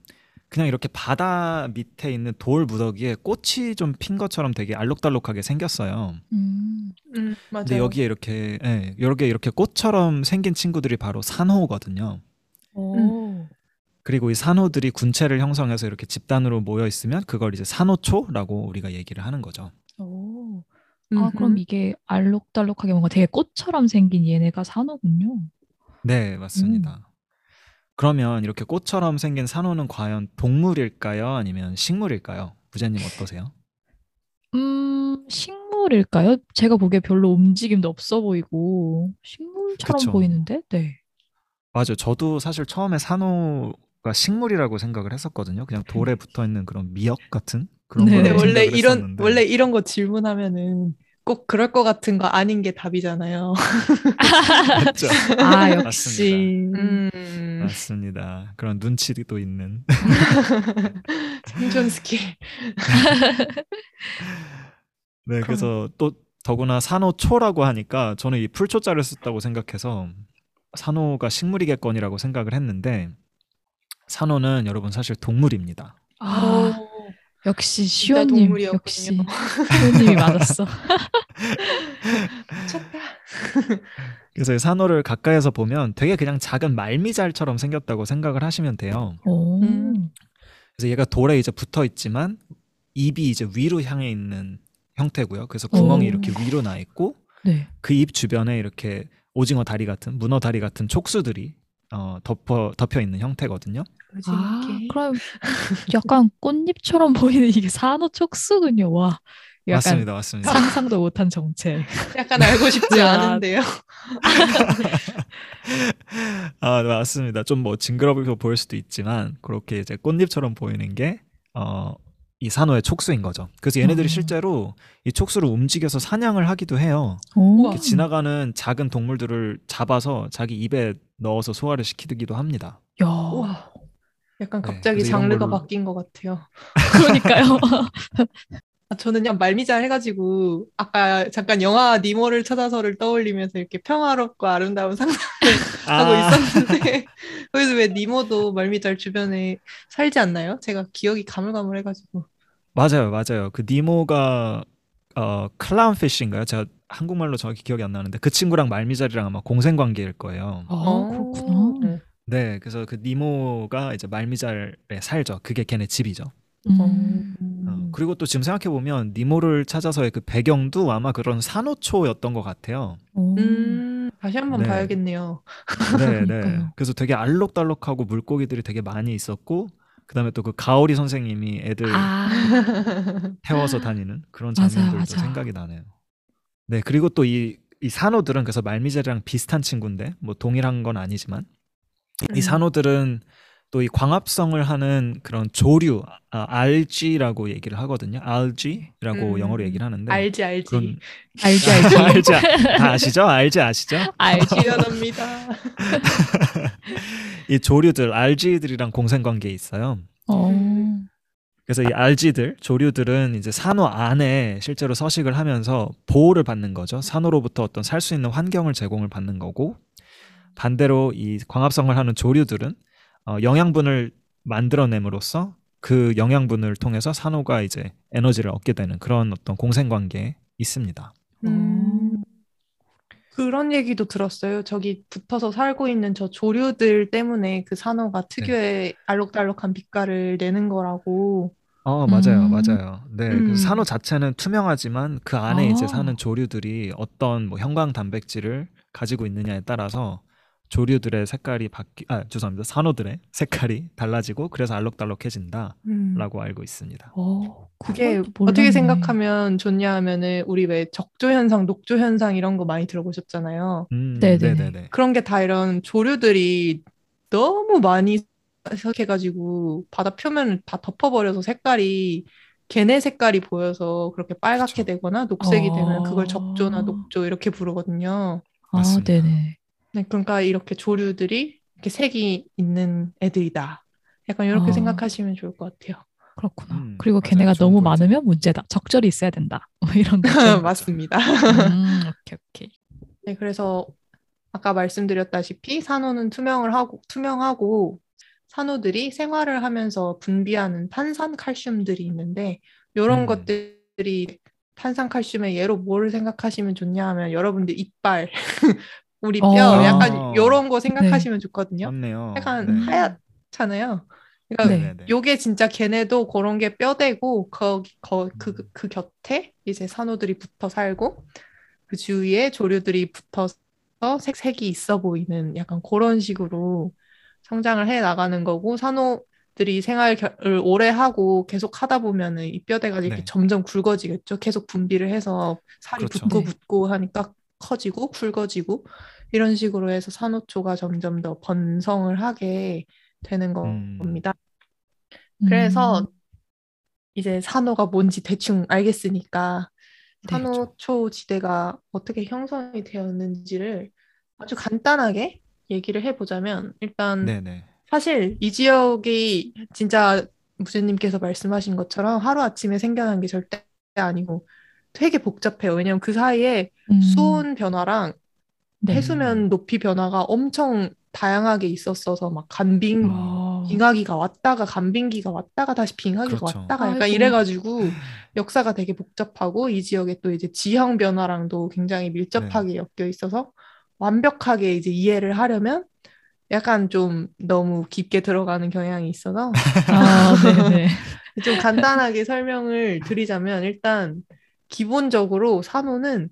그냥 이렇게 바다 밑에 있는 돌 무더기에 꽃이 좀 핀 것처럼 되게 알록달록하게 생겼어요. 음. 음, 맞아요. 근데 여기에 이렇게 예, 여기에 이렇게 꽃처럼 생긴 친구들이 바로 산호거든요. 오. 그리고 이 산호들이 군체를 형성해서 이렇게 집단으로 모여 있으면 그걸 이제 산호초라고 우리가 얘기를 하는 거죠. 오. 아, 그럼. 이게 알록달록하게 뭔가 되게 꽃처럼 생긴 얘네가 산호군요. 네, 맞습니다. 그러면 이렇게 꽃처럼 생긴 산호는 과연 동물일까요? 아니면 식물일까요? 부자님 어떠세요? 음, 식물일까요? 제가 보기에 별로 움직임도 없어 보이고 식물처럼 그쵸. 보이는데? 네. 맞아요. 저도 사실 처음에 산호 가 식물이라고 생각을 했었거든요. 그냥 돌에 붙어 있는 그런 미역 같은 그런 네. 거라고 원래 이런 했었는데. 원래 이런 거 질문하면은 꼭 그럴 것 같은 거 아닌 게 답이잖아요. 맞죠? 아, 역시. 음, 맞습니다. 그런 눈치도 있는. 생존 스킬. 네, 그럼- 그래서 또 더구나 산호초라고 하니까 저는 이 풀초자를 썼다고 생각해서 산호가 식물이겠거니라고 생각을 했는데 산호는 여러분 사실 동물입니다. 아, 역시 시온님. 역시 시온님이 맞았어. 미쳤다. 그래서 이 산호를 가까이서 보면 되게 그냥 작은 말미잘처럼 생겼다고 생각을 하시면 돼요. 오. 음. 그래서 얘가 돌에 이제 붙어 있지만 입이 이제 위로 향해 있는 형태고요. 그래서 구멍이 오. 이렇게 위로 나 있고 네. 그입 주변에 이렇게 오징어 다리 같은 문어 다리 같은 촉수들이 어, 덮어 덮여 있는 형태거든요. 아. 그럼 약간 꽃잎처럼 보이는 이게 산호 촉수군요. 와. 약간 맞습니다, 맞습니다. 상상도 못한 정체. 약간 알고 싶지 야. 않은데요. 아, 네, 맞습니다. 좀 뭐 징그럽게 보일 수도 있지만 그렇게 이제 꽃잎처럼 보이는 게 어, 이 산호의 촉수인 거죠. 그래서 얘네들이 어. 실제로 이 촉수를 움직여서 사냥을 하기도 해요. 지나가는 작은 동물들을 잡아서 자기 입에 넣어서 소화를 시키기도 합니다. 야. 우와. 약간 네, 갑자기 그래서 이런 장르가 걸로- 바뀐 것 같아요. 그러니까요. 아, 저는 그냥 말미잘 해가지고 아까 잠깐 영화 니모를 찾아서를 떠올리면서 이렇게 평화롭고 아름다운 상상을 하고 아. 있었는데 거기서 왜 니모도 말미잘 주변에 살지 않나요? 제가 기억이 가물가물해가지고 맞아요, 맞아요. 그 니모가 어 클라운 피쉬인가요? 제가 한국말로 정확히 기억이 안 나는데 그 친구랑 말미잘이랑 아마 공생 관계일 거예요. 아, 어. 그렇구나. 네, 그래서 그 니모가 이제 말미잘에 살죠. 그게 걔네 집이죠. 음. 어, 그리고 또 지금 생각해 보면 니모를 찾아서의 그 배경도 아마 그런 산호초였던 것 같아요. 오. 음, 다시 한번 네. 봐야겠네요. 네, 네. 그래서 되게 알록달록하고 물고기들이 되게 많이 있었고 그다음에 또 그 가오리 선생님이 애들 아. 태워서 다니는 그런 장면들도 맞아. 생각이 나네요. 네, 그리고 또이 이 산호들은 그래서 말미잘이랑 비슷한 친구인데 뭐 동일한 건 아니지만 이 음. 산호들은 또 이 광합성을 하는 그런 조류, 아, 알지라고 얘기를 하거든요. 알지라고 음. 영어로 얘기를 하는데 알지 알지. 그런 알지 알지. 알지 아- 다 아시죠? 알지 아시죠? 알지. 미안합니다. 이 조류들 알지들이랑 공생 관계에 있어요. 어. 그래서 이 알지들, 조류들은 이제 산호 안에 실제로 서식을 하면서 보호를 받는 거죠. 산호로부터 어떤 살 수 있는 환경을 제공을 받는 거고 반대로 이 광합성을 하는 조류들은 어, 영양분을 만들어냄으로써 그 영양분을 통해서 산호가 이제 에너지를 얻게 되는 그런 어떤 공생 관계에 있습니다. 음. 그런 얘기도 들었어요. 저기 붙어서 살고 있는 저 조류들 때문에 그 산호가 특유의 알록달록한 빛깔을 내는 거라고. 어, 맞아요, 음. 맞아요. 네, 음. 그래서 산호 자체는 투명하지만 그 안에 이제 아. 사는 조류들이 어떤 뭐 형광 단백질을 가지고 있느냐에 따라서 조류들의 색깔이 바뀌 아 죄송합니다 산호들의 색깔이 달라지고 그래서 알록달록해진다라고 음. 알고 있습니다. 어, 그게 어떻게. 생각하면 좋냐 하면은 우리 왜 적조 현상, 녹조 현상 이런 거 많이 들어보셨잖아요. 음, 네네 네. 네네네. 그런 게 다 이런 조류들이 너무 많이 해가지고 바다 표면을 다 덮어버려서 색깔이 걔네 색깔이 보여서 그렇게 빨갛게 그쵸. 되거나 녹색이 되면 그걸 아. 적조나 녹조 이렇게 부르거든요. 아, 맞습니다. 네네. 네, 그러니까 이렇게 조류들이 이렇게 색이 있는 애들이다. 약간 이렇게 아. 생각하시면 좋을 것 같아요. 그렇구나. 음, 그리고 맞아요. 걔네가 너무 포인트. 많으면 문제다. 적절히 있어야 된다. 뭐 이런 거. 맞습니다. 음, 오케이, 오케이. 네, 그래서 아까 말씀드렸다시피 산호는 투명을 하고 투명하고 산호들이 생활을 하면서 분비하는 탄산 칼슘들이 있는데 이런 음. 것들이 탄산 칼슘의 예로 뭐를 생각하시면 좋냐 하면 여러분들 이빨 우리 뼈 어. 약간 이런 거 생각하시면 좋거든요. 맞네요. 약간 네. 하얗잖아요. 그러니까 네. 네네네. 요게 진짜 걔네도 그런 게 뼈대고 거기 거, 그, 그 곁에 이제 산호들이 붙어 살고 그 주위에 조류들이 붙어서 색, 색이 있어 보이는 약간 그런 식으로 성장을 해 나가는 거고 산호들이 생활을 오래 하고 계속 하다 보면은 이 뼈대가 이렇게 네. 점점 굵어지겠죠. 계속 분비를 해서 살이 그렇죠. 붙고 네. 붙고 하니까 커지고 굵어지고 이런 식으로 해서 산호초가 점점 더 번성을 하게 되는 음. 겁니다. 그래서 음, 이제 산호가 뭔지 대충 알겠으니까 네. 산호초 지대가 어떻게 형성이 되었는지를 아주 간단하게 얘기를 해보자면 일단 네네. 사실 이 지역이 진짜 무제님께서 말씀하신 것처럼 하루아침에 생겨난 게 절대 아니고 되게 복잡해요. 왜냐면 그 사이에 음, 수온 변화랑 네. 해수면 높이 변화가 엄청 다양하게 있었어서 막 간빙 아, 빙하기가 왔다가 간빙기가 왔다가 다시 빙하기가 그렇죠. 왔다가 약간 아이고. 이래가지고 역사가 되게 복잡하고 이 지역에 또 이제 지형 변화랑도 굉장히 밀접하게 엮여 있어서 완벽하게 이제 이해를 하려면 약간 좀 너무 깊게 들어가는 경향이 있어서 아, 네네. 좀 간단하게 설명을 드리자면 일단 기본적으로 산호는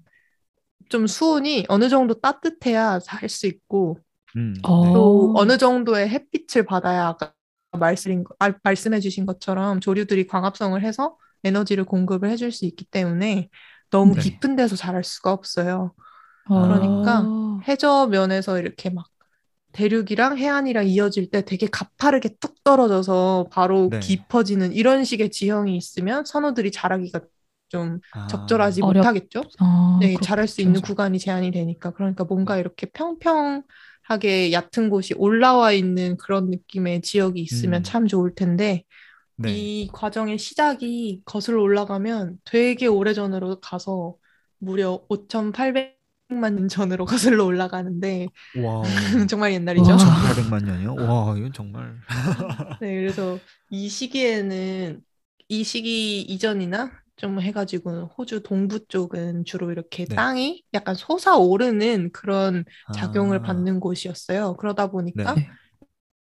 좀 수온이 어느 정도 따뜻해야 살 수 있고 음, 어. 네. 또 어느 정도의 햇빛을 받아야 아까 말씀, 아, 말씀해 주신 것처럼 조류들이 광합성을 해서 에너지를 공급을 해줄 수 있기 때문에 너무 네. 깊은 데서 자랄 수가 없어요. 어, 그러니까 해저면에서 이렇게 막 대륙이랑 해안이랑 이어질 때 되게 가파르게 뚝 떨어져서 바로 네. 깊어지는 이런 식의 지형이 있으면 산호들이 자라기가 좀 아, 적절하지 어렵- 못하겠죠. 아, 네, 그렇겠죠. 자랄 수 있는 구간이 제한이 되니까. 그러니까 뭔가 이렇게 평평하게 얕은 곳이 올라와 있는 그런 느낌의 지역이 있으면 음. 참 좋을 텐데, 네. 이 과정의 시작이 거슬러 올라가면 되게 오래 전으로 가서 무려 5,800만 년 전으로 거슬러 올라가는데, 와우. 정말 옛날이죠. 와. 1,800만 년이요? 와, 이건 정말. 네, 그래서 이 시기에는 이 시기 이전이나 좀 해가지고 호주 동부 쪽은 주로 이렇게 네. 땅이 약간 솟아오르는 그런 작용을 아, 받는 곳이었어요. 그러다 보니까 네.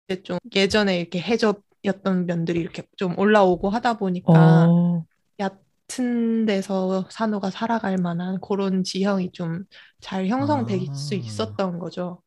이제 좀 예전에 이렇게 해저였던 면들이 이렇게 좀 올라오고 하다 보니까 어, 얕은 데서 산호가 살아갈 만한 그런 지형이 좀 잘 형성될 아. 수 있었던 거죠.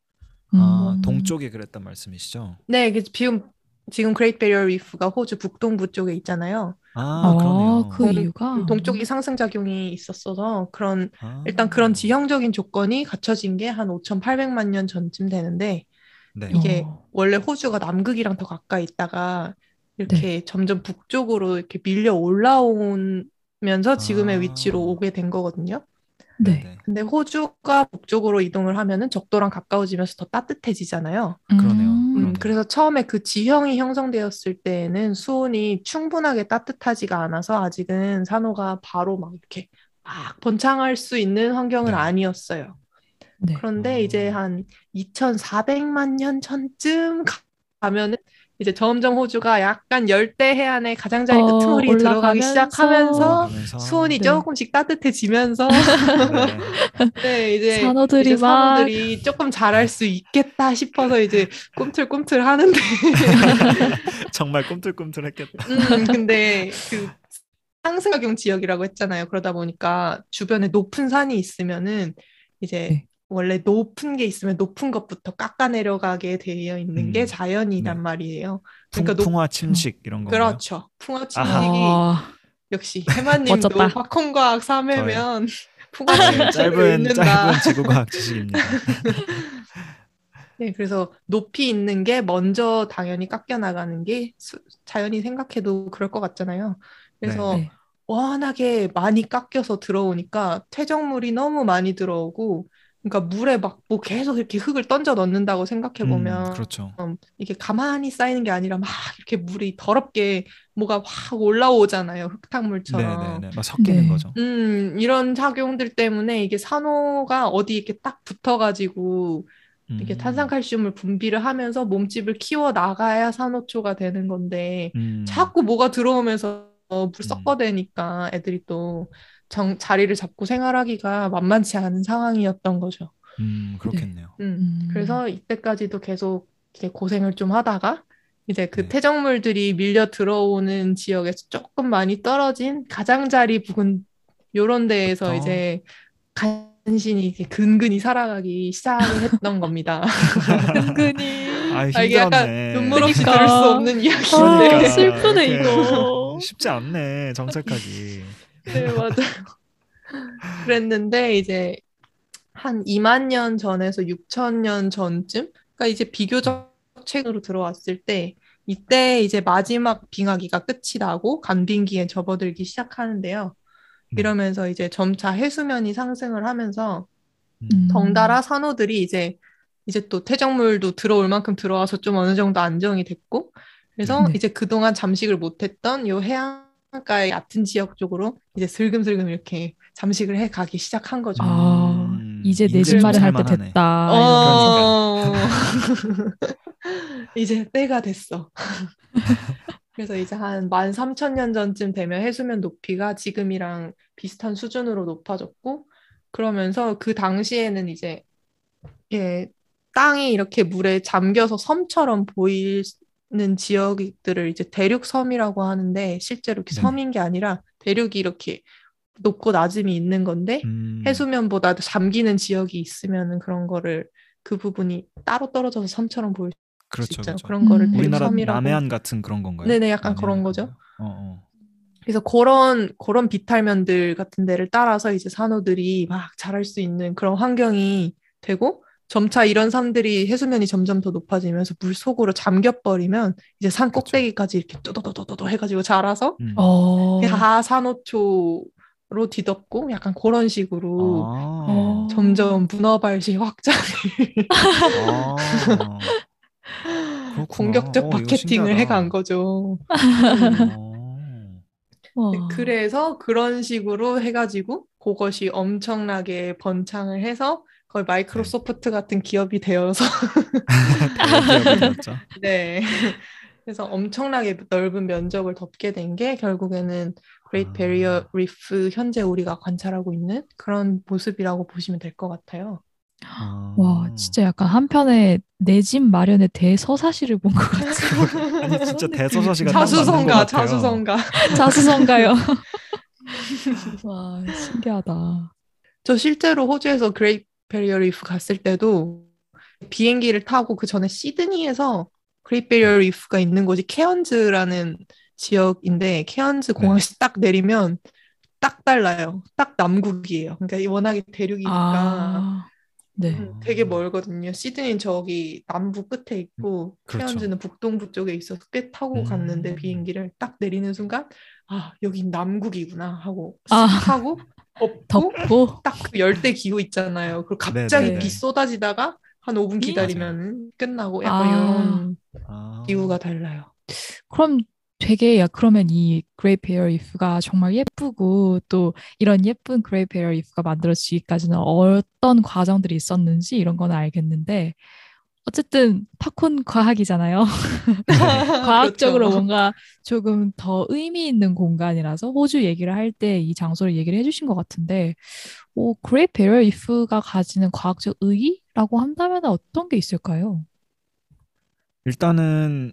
아, 음, 동쪽이 그랬단 말씀이시죠? 네, 그 지금 지금 그레이트 베리어 리프가 호주 북동부 쪽에 있잖아요. 아, 아, 그러네요. 그 동- 이유가 동쪽이 상승 작용이 있었어서 그런 아, 일단 그런 지형적인 조건이 갖춰진 게 한 5,800만 년 전쯤 되는데 네. 이게 어, 원래 호주가 남극이랑 더 가까이 있다가 이렇게 네. 점점 북쪽으로 이렇게 밀려 올라오면서 지금의 아. 위치로 오게 된 거거든요. 네. 네. 근데 호주가 북쪽으로 이동을 하면은 적도랑 가까워지면서 더 따뜻해지잖아요. 그러네요. 음, 음, 그러네요. 그래서 처음에 그 지형이 형성되었을 때에는 수온이 충분하게 따뜻하지가 않아서 아직은 산호가 바로 막 이렇게 막 번창할 수 있는 환경은 네. 아니었어요. 네. 그런데 어. 이제 한 2,400만 년 전쯤 가- 가면은 이제 점점 호주가 약간 열대 해안의 가장자리 어, 끄트머리에 들어가기 시작하면서 올라가면서 수온이 네. 조금씩 따뜻해지면서 네. 네, 이제 산호들이 이제 막 산호들이 조금 자랄 수 있겠다 싶어서 이제 꿈틀꿈틀 하는데 정말 꿈틀꿈틀했겠다. 음, 근데 그 상승작용 지역이라고 했잖아요. 그러다 보니까 주변에 높은 산이 있으면은 이제 네. 원래 높은 게 있으면 높은 것부터 깎아 내려가게 되어 있는 게 음, 자연이란 네. 말이에요. 풍, 그러니까 높, 풍화 침식 이런 건가요? 그렇죠. 풍화 침식이 아, 역시 해마님도. 화콩과학 3회면 풍화 저의 침식을 짧은 읽는다. 짧은 지구과학 지식입니다. 네, 그래서 높이 있는 게 먼저 당연히 깎여 나가는 게 수- 자연히 생각해도 그럴 것 같잖아요. 그래서 네. 워낙에 많이 깎여서 들어오니까 퇴적물이 너무 많이 들어오고, 그러니까 물에 막 뭐 계속 이렇게 흙을 던져 넣는다고 생각해 음, 보면 그렇죠. 이게 가만히 쌓이는 게 아니라 막 이렇게 물이 더럽게 뭐가 확 올라오잖아요. 흙탕물처럼. 네네네. 막 섞이는 네. 거죠. 음, 이런 작용들 때문에 이게 산호가 어디 이렇게 딱 붙어가지고 이게 음, 탄산칼슘을 분비를 하면서 몸집을 키워 나가야 산호초가 되는 건데 음, 자꾸 뭐가 들어오면서 물 음. 섞어대니까 애들이 또 정, 자리를 잡고 생활하기가 만만치 않은 상황이었던 거죠. 음, 그렇겠네요. 음, 음. 그래서 이때까지도 계속 이렇게 고생을 좀 하다가 이제 그 네. 퇴적물들이 밀려 들어오는 지역에서 조금 많이 떨어진 가장자리 부근 요런 데에서. 이제 간신히 이렇게 근근히 살아가기 시작을 했던 겁니다. 은근히. 아, 아, 이게 약간. 눈물 없이 그러니까. 들을 수 없는 아, 이야기인데. 슬프네, 이렇게 이거. 쉽지 않네, 정착하기. 네, 맞아요. 그랬는데 이제 한 2만 년 전에서 6천 년 전쯤, 그러니까 이제 비교적 최근으로 들어왔을 때 이때 이제 마지막 빙하기가 끝이 나고 간빙기에 접어들기 시작하는데요. 네. 이러면서 이제 점차 해수면이 상승을 하면서 음. 덩달아 산호들이 이제 이제 또 퇴적물도 들어올 만큼 들어와서 좀 어느 정도 안정이 됐고 그래서 네. 이제 그동안 잠식을 못했던 요 해 안가의 얕은 지역 쪽으로 이제 슬금슬금 이렇게 잠식을 해 가기 시작한 거죠. 아, 음, 이제 내집좀 마련할 때. 됐다. 어, 이제 때가 됐어. 그래서 이제 한 13,000년 전쯤 되면 해수면 높이가 지금이랑 비슷한 수준으로 높아졌고, 그러면서 그 당시에는 이제, 예, 땅이 이렇게 물에 잠겨서 섬처럼 보이 는 지역들을 이제 대륙 섬이라고 하는데, 실제로 이렇게 네네. 섬인 게 아니라 대륙이 이렇게 높고 낮음이 있는 건데, 음, 해수면보다 잠기는 지역이 있으면은 그런 거를 그 부분이 따로 떨어져서 섬처럼 보일 수 그렇죠, 있죠. 그렇죠. 그런 거를 음. 우리나라 대륙섬이라고. 남해안 같은 그런 건가요? 네네, 약간 그런 거죠. 어, 어. 그래서 그런 그런 비탈면들 같은 데를 따라서 이제 산호들이 막 자랄 수 있는 그런 환경이 되고 점차 이런 섬들이 해수면이 점점 더 높아지면서 물 속으로 잠겨 버리면 이제 산. 꼭대기까지 이렇게 또도도도도 해가지고 자라서 음. 어. 다 산호초 로 뒤덮고 약간 그런 식으로 아, 어. 점점 문어발시 확장을 아. 공격적 어, 이거 마케팅을. 해간 거죠. 어. 와. 네, 그래서 그런 식으로 해가지고 그것이 엄청나게 번창을 해서 거의 마이크로소프트 같은 기업이 되어서. 네. 그래서 엄청나게 넓은 면적을 덮게 된 게 결국에는 Great 아. Barrier Reef 현재 우리가 관찰하고 있는 그런 모습이라고 보시면 될 것 같아요. 아. 와, 진짜 약간 한편의 내 집 마련의 대서사시를 본 것 같아요. 아니 진짜 대서사시가 딱 맞는 것 자수성가. 자수성가. 자수성가요. 와, 신기하다. 저 실제로 호주에서 그레이트 베리어 리프 갔을 때도 비행기를 타고 그 전에 시드니에서 그레이트 베리어 리프가 있는 곳이 케언즈라는 지역인데 케언즈 공항에서 딱 내리면 딱 달라요. 딱 남국이에요. 그러니까 워낙에 대륙이니까 아, 네. 음, 되게 멀거든요. 시드니는 저기 남부 끝에 있고 그렇죠. 케언즈는 북동부 쪽에 있어서 꽤 타고 음. 갔는데 비행기를 딱 내리는 순간 아 여긴 남국이구나 하고 아. 쓱 하고 덮고 덥고. 딱 그 열대 기후 있잖아요. 그리고 갑자기 네네네. 비 쏟아지다가 한 5분 음. 기다리면 끝나고 약간 아. 이런 아. 기후가 달라요. 그럼 되게 야 그러면 이 그레이트 베리어 리프가 정말 예쁘고 또 이런 예쁜 그레이트 베리어 리프가 만들어지기까지는 어떤 과정들이 있었는지 이런 건 알겠는데 어쨌든 팝콘 과학이잖아요. 과학적으로 그렇죠. 뭔가 조금 더 의미 있는 공간이라서 호주 얘기를 할 때 이 장소를 얘기를 해주신 것 같은데 오, 그레이트 베리어 리프가 가지는 과학적 의의라고 한다면 어떤 게 있을까요? 일단은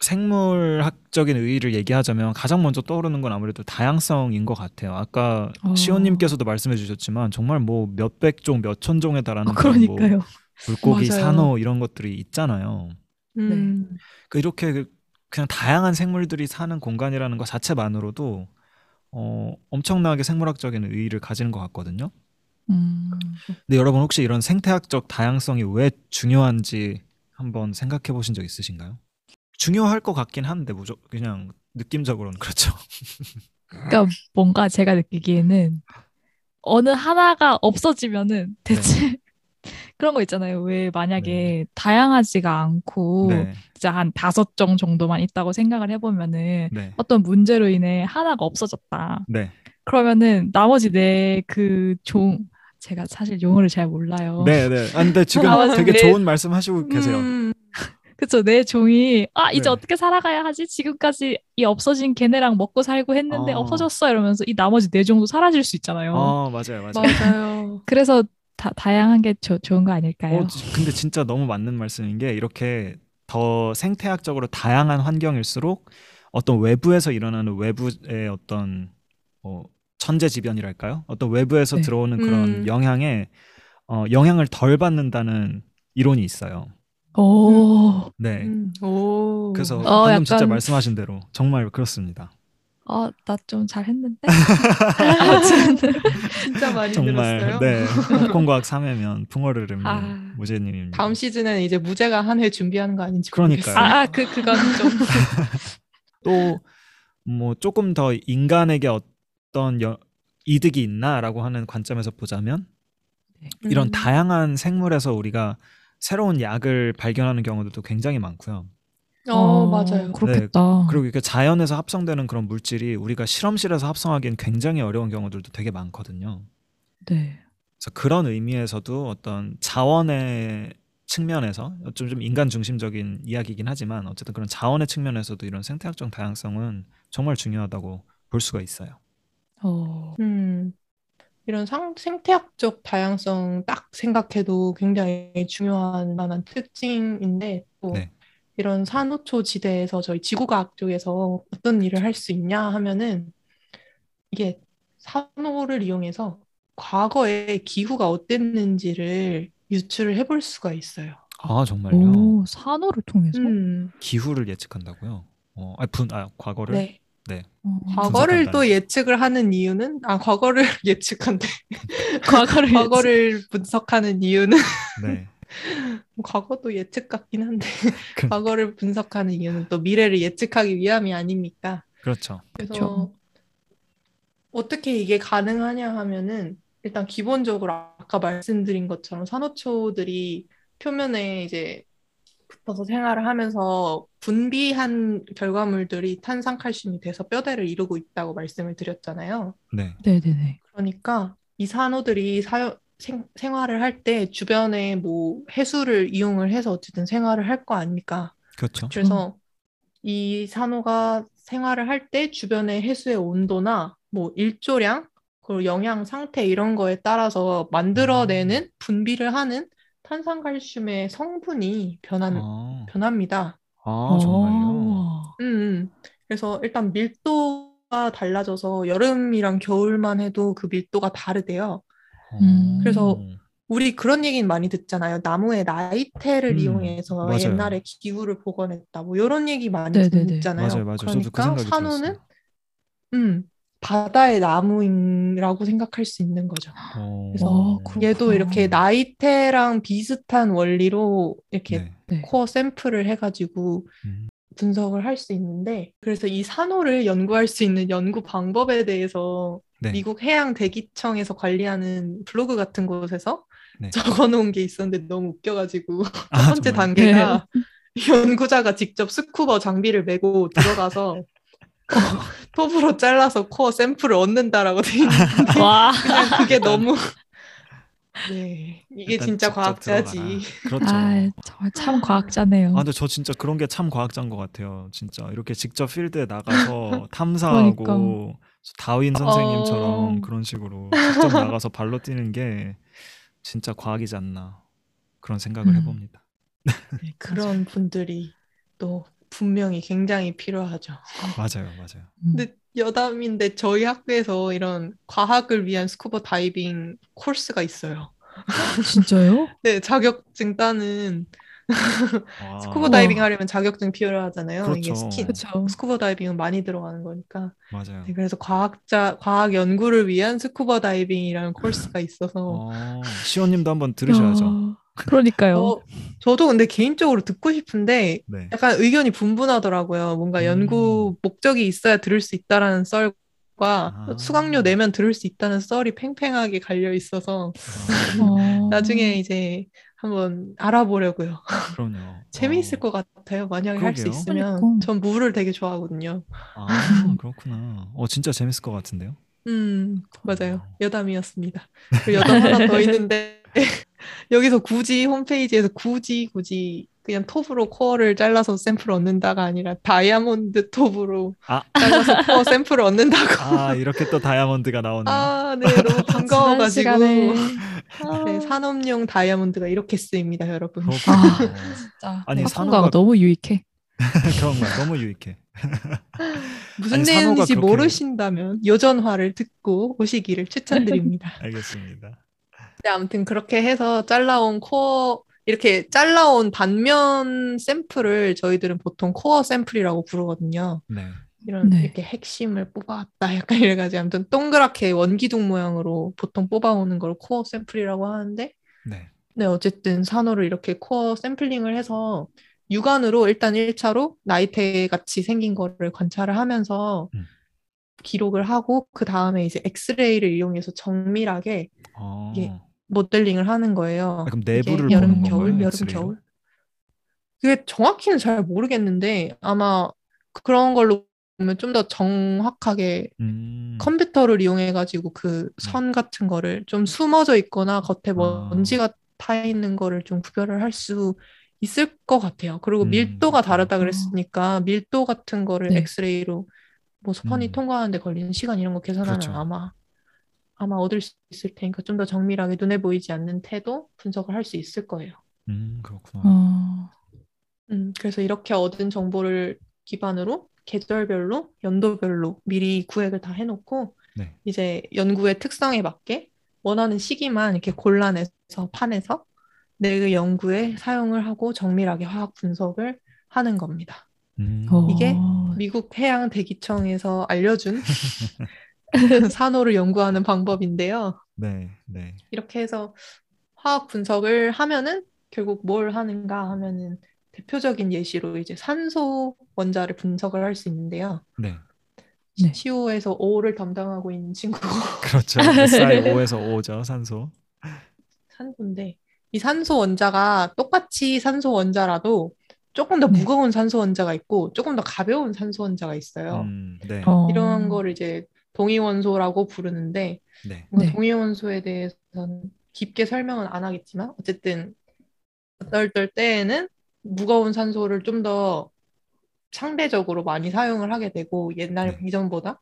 생물학적인 의의를 얘기하자면 가장 먼저 떠오르는 건 아무래도 다양성인 것 같아요. 아까 어. 시온님께서도 말씀해 주셨지만 정말 뭐 몇백 종, 몇천 종에 달하는 어, 뭐 그러니까요. 물고기, 맞아요. 산호 이런 것들이 있잖아요. 음. 그 이렇게 그- 그냥 다양한 생물들이 사는 공간이라는 것 자체만으로도 어, 엄청나게 생물학적인 의의를 가지는 것 같거든요. 음. 근데 여러분 혹시 이런 생태학적 다양성이 왜 중요한지 한번 생각해 보신 적 있으신가요? 중요할 것 같긴 한데 무조 그냥 느낌적으로는 그렇죠. 그러니까 뭔가 제가 느끼기에는 어느 하나가 없어지면은 대체 그런 거 있잖아요. 왜 만약에 다양하지가 않고 네, 진짜 한 다섯 종 정도만 있다고 생각을 해보면은 네, 어떤 문제로 인해 하나가 없어졌다. 네, 그러면은 나머지 네 그 종 제가 사실 용어를 잘 몰라요. 네, 네. 아, 근데 지금 아, 되게 네. 좋은 말씀 하시고 계세요. 음. 그쵸, 내 종이, 아, 이제 네. 어떻게 살아가야 하지? 지금까지 이 없어진 걔네랑 먹고 살고 했는데 어. 없어졌어. 이러면서 이 나머지 네 종도 사라질 수 있잖아요. 어, 맞아요, 맞아요. 맞아요. 그래서 다, 다양한 게 조- 좋은 거 아닐까요? 어, 지- 근데 진짜 너무 맞는 말씀인 게 이렇게 더 생태학적으로 다양한 환경일수록 어떤 외부에서 일어나는 외부의 어떤 어, 천재지변이랄까요? 어떤 외부에서 네. 들어오는 그런 음. 영향에 어, 영향을 덜 받는다는 이론이 있어요. 오, 네. 음. 오. 그래서 어, 방금 진짜 약간- 말씀하신 대로 정말 그렇습니다. 어, 나 좀 잘했는데? 진짜 많이 정말 들었어요. 네. pop콘과학 3회면 붕어를 읊는 아. 무제님입니다. 다음 시즌에는 이제 무제가 한 회 준비하는 거 아닌지 그러니까요. 모르겠어요. 아, 아, 그, 그건 좀. 또 뭐 조금 더 인간에게 어떤 여- 이득이 있나라고 하는 관점에서 보자면 이런 음. 다양한 생물에서 우리가 새로운 약을 발견하는 경우들도 굉장히 많고요. 어, 맞아요. 그렇겠다. 그리고 이게 자연에서 합성되는 그런 물질이 우리가 실험실에서 합성하기엔 굉장히 어려운 경우들도 되게 많거든요. 네. 그래서 그런 의미에서도 어떤 자원의 측면에서 좀, 좀 인간 중심적인 이야기이긴 하지만 어쨌든 그런 자원의 측면에서도 이런 생태학적 다양성은 정말 중요하다고 볼 수가 있어요. 어, 음, 이런 상, 생태학적 다양성 딱 생각해도 굉장히 중요한 만한 특징인데 또 네. 이런 산호초 지대에서 저희 지구과학 쪽에서 어떤 일을 할 수 있냐 하면은 이게 산호를 이용해서 과거에 기후가 어땠는지를 유출을 해볼 수가 있어요. 아 정말요? 오, 산호를 통해서? 음, 기후를 예측한다고요? 어, 아, 분, 아 과거를? 네. 어, 과거를. 또 예측을 하는 이유는 아 과거를 예측한대. 과거를 과거를 분석하는 이유는 네. 뭐 과거도 예측 같긴 한데 그- 과거를 분석하는 이유는 또 미래를 예측하기 위함이 아닙니까? 그렇죠. 그래서 그쵸. 어떻게 이게 가능하냐 하면은 일단 기본적으로 아까 말씀드린 것처럼 산호초들이 표면에 이제 붙어서 생활을 하면서 분비한 결과물들이 탄산칼슘이 돼서 뼈대를 이루고 있다고 말씀을 드렸잖아요. 네. 네네네. 그러니까 이 산호들이 사용, 생, 생활을 할 때 주변에 뭐 해수를 이용을 해서 어쨌든 생활을 할 거 아닙니까? 그렇죠. 그래서 이 산호가 생활을 할 때 주변의 해수의 온도나 뭐 일조량, 그리고 영양 상태 이런 거에 따라서 만들어내는 분비를 하는 탄산칼슘의 성분이 변한, 아, 변합니다. 아 정말요? 어. 음, 음. 그래서 일단 밀도가 달라져서 여름이랑 겨울만 해도 그 밀도가 다르대요. 음. 그래서 우리 그런 얘기는 많이 듣잖아요. 나무의 나이테를 음, 이용해서 맞아요. 옛날에 기후를 복원했다. 뭐 이런 얘기 많이 네네네. 듣잖아요. 맞아요, 맞아요. 그 그러니까 생각이 산호는 들었어요. 음, 바다의 나무라고 생각할 수 있는 거죠. 어, 그래서 어, 그렇구나. 얘도 이렇게 나이테랑 비슷한 원리로 이렇게 네. 네. 코어 샘플을 해가지고 음, 분석을 할 수 있는데 그래서 이 산호를 연구할 수 있는 연구 방법에 대해서 네. 미국 해양 대기청에서 관리하는 블로그 같은 곳에서 네. 적어놓은 게 있었는데 너무 웃겨가지고 아, 첫 번째 정말요? 단계가 연구자가 직접 스쿠버 장비를 메고 들어가서 톱으로 잘라서 코어 샘플을 얻는다라고 돼 있는데 와. 그냥 그게 너무 네 이게 진짜 과학자지 들어가라. 그렇죠. 아, 정말 참 과학자네요. 아, 근데 저 진짜 그런 게 참 과학자인 것 같아요. 진짜 이렇게 직접 필드에 나가서 탐사하고 그러니까. 다윈 선생님처럼 어. 그런 식으로 직접 나가서 발로 뛰는 게 진짜 과학이지 않나 그런 생각을 음. 해봅니다. 네, 그런 분들이 또 분명히 굉장히 필요하죠. 맞아요, 맞아요. 음. 근데 여담인데 저희 학교에서 이런 과학을 위한 스쿠버 다이빙 코스가 있어요. 진짜요? 네, 자격증 따는 와. 스쿠버 다이빙 하려면 자격증 필요하잖아요. 이게 그렇죠. 스키, 그쵸. 스쿠버 다이빙은 많이 들어가는 거니까. 맞아요. 네, 그래서 과학자, 과학 연구를 위한 스쿠버 다이빙이라는 코스가 있어서 어, 시원님도 한번 들으셔야죠. 야, 그러니까요. 어, 저도 근데 개인적으로 듣고 싶은데 네. 약간 의견이 분분하더라고요. 뭔가 음. 연구 목적이 있어야 들을 수 있다라는 썰과 아. 수강료 내면 들을 수 있다는 썰이 팽팽하게 갈려 있어서 아, 어. 나중에 이제 한번 알아보려고요. 그럼요. 재미있을 어. 것 같아요. 만약에 할 수. 있으면. 그러니까. 전 물을 되게 좋아하거든요. 아, 그렇구나. 어, 진짜 재밌을 것 같은데요? 음, 맞아요. 어. 여담이었습니다. 그리고 여담 하나 더 있는데 여기서 굳이 홈페이지에서 굳이 굳이 그냥 톱으로 코어를 잘라서 샘플을 얻는다가 아니라 다이아몬드 톱으로 아. 잘라서 코어 샘플을 얻는다고. 아, 이렇게 또 다이아몬드가 나오네요. 아, 네, 너무 반가워가지고. 시간에 네, 산업용 다이아몬드가 이렇게 쓰입니다, 여러분. 아. 어, 진짜 아니, 학문가가 산호가- 너무 유익해. 그런 거야. 너무 유익해. 무슨 아니, 내용인지 그렇게- 모르신다면 요 전 화를 듣고 오시기를 추천드립니다. 알겠습니다. 네, 아무튼 그렇게 해서 잘라온 코어, 이렇게 잘라온 단면 샘플을 저희들은 보통 코어 샘플이라고 부르거든요. 네. 이런 네. 이렇게 핵심을 뽑아왔다. 약간 이래가지고 아무튼 동그랗게 원기둥 모양으로 보통 뽑아오는 걸 코어 샘플이라고 하는데, 네. 네, 어쨌든 산호를 이렇게 코어 샘플링을 해서 육안으로 일단 1차로 나이테 같이 생긴 거를 관찰을 하면서 음. 기록을 하고 그 다음에 이제 엑스레이를 이용해서 정밀하게 어. 모델링을 하는 거예요. 아, 그럼 내부를 여름, 겨울, 건가요? 여름, 엑스레이로? 겨울. 그게 정확히는 잘 모르겠는데 아마 그런 걸로 보면 좀 더 정확하게 음. 컴퓨터를 이용해 가지고 그 선 같은 거를 좀 숨어져 있거나 겉에 아. 먼지가 타 있는 거를 좀 구별을 할 수 있을 것 같아요. 그리고 음, 밀도가. 다르다 그랬으니까 밀도 같은 거를 네. 엑스레이로 뭐 스펀이 음. 통과하는데 걸리는 시간 이런 거 계산하면 그렇죠. 아마 아마 얻을 수 있을 테니까 좀 더 정밀하게 눈에 보이지 않는 태도 분석을 할 수 있을 거예요. 음, 그렇구나. 어. 음, 그래서 이렇게 얻은 정보를 기반으로 계절별로, 연도별로 미리 구획을 다 해놓고 네. 이제 연구의 특성에 맞게 원하는 시기만 이렇게 골라내서 판에서 내 연구에 사용을 하고 정밀하게 화학 분석을 하는 겁니다. 음. 어. 이게 미국 해양 대기청에서 알려준 산호를 연구하는 방법인데요. 네, 네. 이렇게 해서 화학 분석을 하면은 결국 뭘 하는가 하면은 대표적인 예시로 이제 산소 원자를 분석을 할 수 있는데요. 네. 네. CO에서 O를 담당하고 있는 친구가 그렇죠. SiO5에서 O죠, 산소. 산소인데 이 산소 원자가 똑같이 산소 원자라도 조금 더 네. 무거운 산소 원자가 있고 조금 더 가벼운 산소 원자가 있어요. 음, 네. 어. 이런 거를 이제 동위원소라고 부르는데 네. 네. 동위원소에 대해서는 깊게 설명은 안 하겠지만 어쨌든 어떨 때에는 무거운 산소를 좀 더 상대적으로 많이 사용을 하게 되고 옛날 네. 이전보다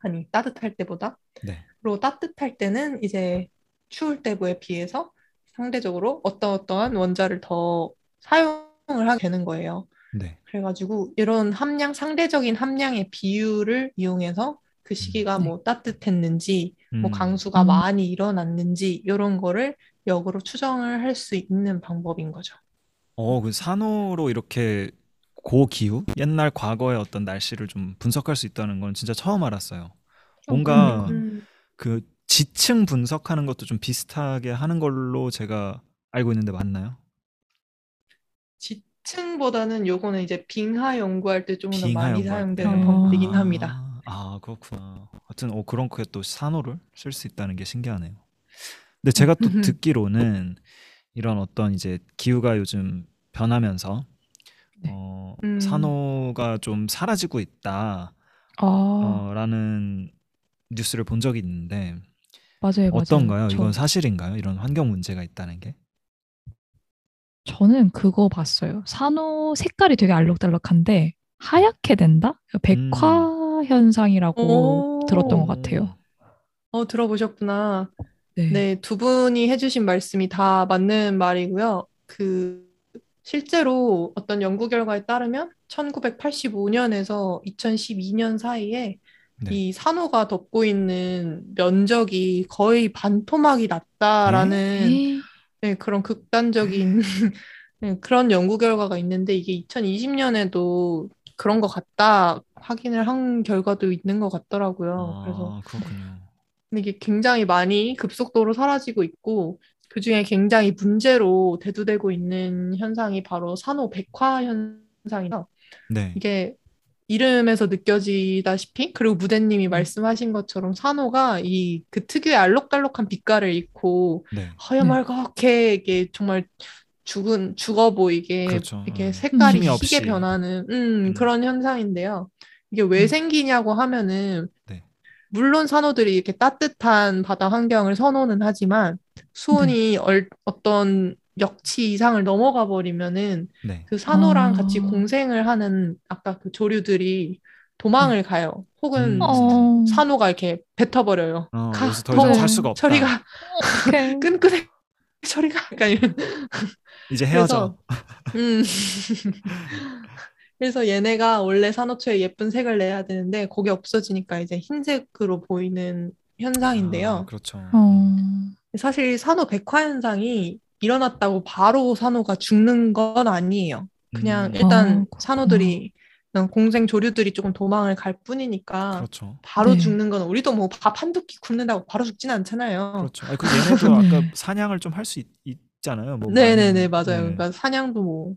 아니 따뜻할 때보다 네. 그리고 따뜻할 때는 이제 추울 때에 비해서 상대적으로 어떠어떠한 원자를 더 사용을 하게 되는 거예요. 네. 그래가지고 이런 함량, 상대적인 함량의 비율을 이용해서 그 시기가 네. 뭐 따뜻했는지, 뭐 음. 강수가 음. 많이 일어났는지 이런 거를 역으로 추정을 할 수 있는 방법인 거죠. 어, 그 산호로 이렇게 고기후, 옛날 과거의 어떤 날씨를 좀 분석할 수 있다는 건 진짜 처음 알았어요. 뭔가 음, 그 지층 분석하는 것도 좀 비슷하게 하는 걸로 제가 알고 있는데 맞나요? 지층보다는 요거는 이제 빙하 연구할 때 조금 더 많이 연구할 사용되는 때. 방법이긴 아, 합니다. 아, 그렇구나. 하여튼 어, 그런 거에 또 산호를 쓸 수 있다는 게 신기하네요. 근데 제가 또. 듣기로는 이런 어떤 이제 기후가 요즘 변하면서 네. 어, 음. 산호가 좀 사라지고 있다. 아, 어, 라는 뉴스를 본 적이 있는데 맞아요, 맞아요. 어떤가요? 저- 이건 사실인가요? 이런 환경 문제가 있다는 게? 저는 그거 봤어요. 산호 색깔이 되게 알록달록한데 하얗게 된다? 백화 현상이라고 오. 들었던 것 같아요. 어, 들어보셨구나. 네. 네, 두 분이 해주신 말씀이 다 맞는 말이고요. 그 실제로 어떤 연구 결과에 따르면 1985년에서 2012년 사이에 네. 이 산호가 덮고 있는 면적이 거의 반토막이 났다라는 에이, 네, 그런 극단적인 네, 그런 연구 결과가 있는데 이게 2020년에도 그런 것 같다 확인을 한 결과도 있는 것 같더라고요. 그래서 아, 그렇군요. 근데 이게 굉장히 많이 급속도로 사라지고 있고 그 중에 굉장히 문제로 대두되고 있는 현상이 바로 산호 백화 현상이다. 네. 이게 이름에서 느껴지다시피 그리고 무대님이 말씀하신 것처럼 산호가 이 그 특유의 알록달록한 빛깔을 잃고 네. 허여멀겋게 이게 정말 죽은 죽어 보이게 그렇죠. 이렇게 어. 색깔이 희게 없이. 변하는 음, 음. 그런 현상인데요. 이게 왜 음. 생기냐고 하면은 네. 물론 산호들이 이렇게 따뜻한 바다 환경을 선호는 하지만 수온이 얼, 어떤 역치 이상을 넘어가 버리면은 네. 그 산호랑 아. 같이 공생을 하는 아까 그 조류들이 도망을 가요. 혹은 음. 어, 산호가 이렇게 뱉어버려요. 어, 가, 더. 이상 살 수가 없다. 저리가 어떡해. 끈끈해. 저리가 약간 이런. 이제 헤어져. 음. 그래서 얘네가 원래 산호초에 예쁜 색을 내야 되는데 그게 없어지니까 이제 흰색으로 보이는 현상인데요. 아, 그렇죠. 어, 사실 산호 백화 현상이 일어났다고 바로 산호가 죽는 건 아니에요. 그냥 음, 일단 아. 산호들이 그냥 공생 조류들이 조금 도망을 갈 뿐이니까 그렇죠. 바로 네. 죽는 건 우리도 뭐 밥 한두 끼 굶는다고 바로 죽진 않잖아요. 그렇죠. 아니, 그 얘네도 네. 아까 사냥을 좀 할 수 있잖아요. 뭐 네네네, 많이- 맞아요. 네. 그러니까 사냥도 뭐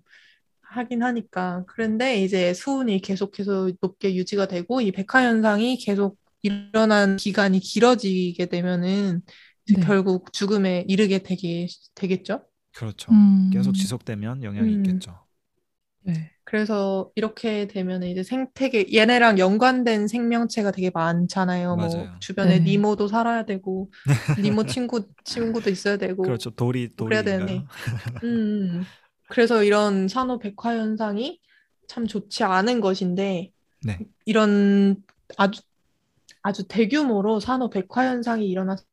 하긴 하니까. 그런데 이제 수온이 계속해서 높게 유지가 되고 이 백화 현상이 계속 일어난 기간이 길어지게 되면은 이제 네. 결국 죽음에 이르게 되게, 되겠죠. 그렇죠. 음, 계속 지속되면 영향이 음. 있겠죠. 네. 그래서 이렇게 되면 이제 생태계, 얘네랑 연관된 생명체가 되게 많잖아요. 뭐 맞아요. 주변에 네. 니모도 살아야 되고, 니모 친구, 친구도 있어야 되고, 그렇죠. 돌이 뭐 그래야 돌인가요? 되는데. 음, 그래서 이런 산호 백화 현상이 참 좋지 않은 것인데, 네. 이런 아주, 아주 대규모로 산호 백화 현상이 일어났을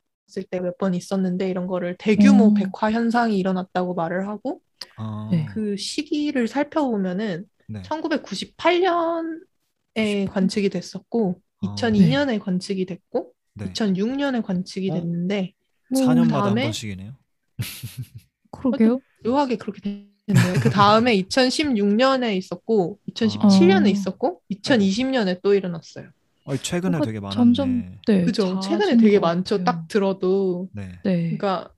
때 몇 번 있었는데, 이런 거를 대규모 음. 백화 현상이 일어났다고 말을 하고, 아, 네. 그 시기를 살펴보면은, 네. 1998년에 관측이 됐었고, 아, 2002년에 관측이 됐고, 네. 2006년에 관측이 어? 됐는데, 4년마다 한 그다음에 번씩이네요. 그러게요. 묘하게 그렇게 됐네요. 그 다음에 2016년에 있었고, 2017년에 어. 있었고, 2020년에 또 일어났어요. 어, 최근에 되게 많았네. 점점 네, 그죠? 최근에 되게 것 많죠. 딱 들어도. 네. 네. 그러니까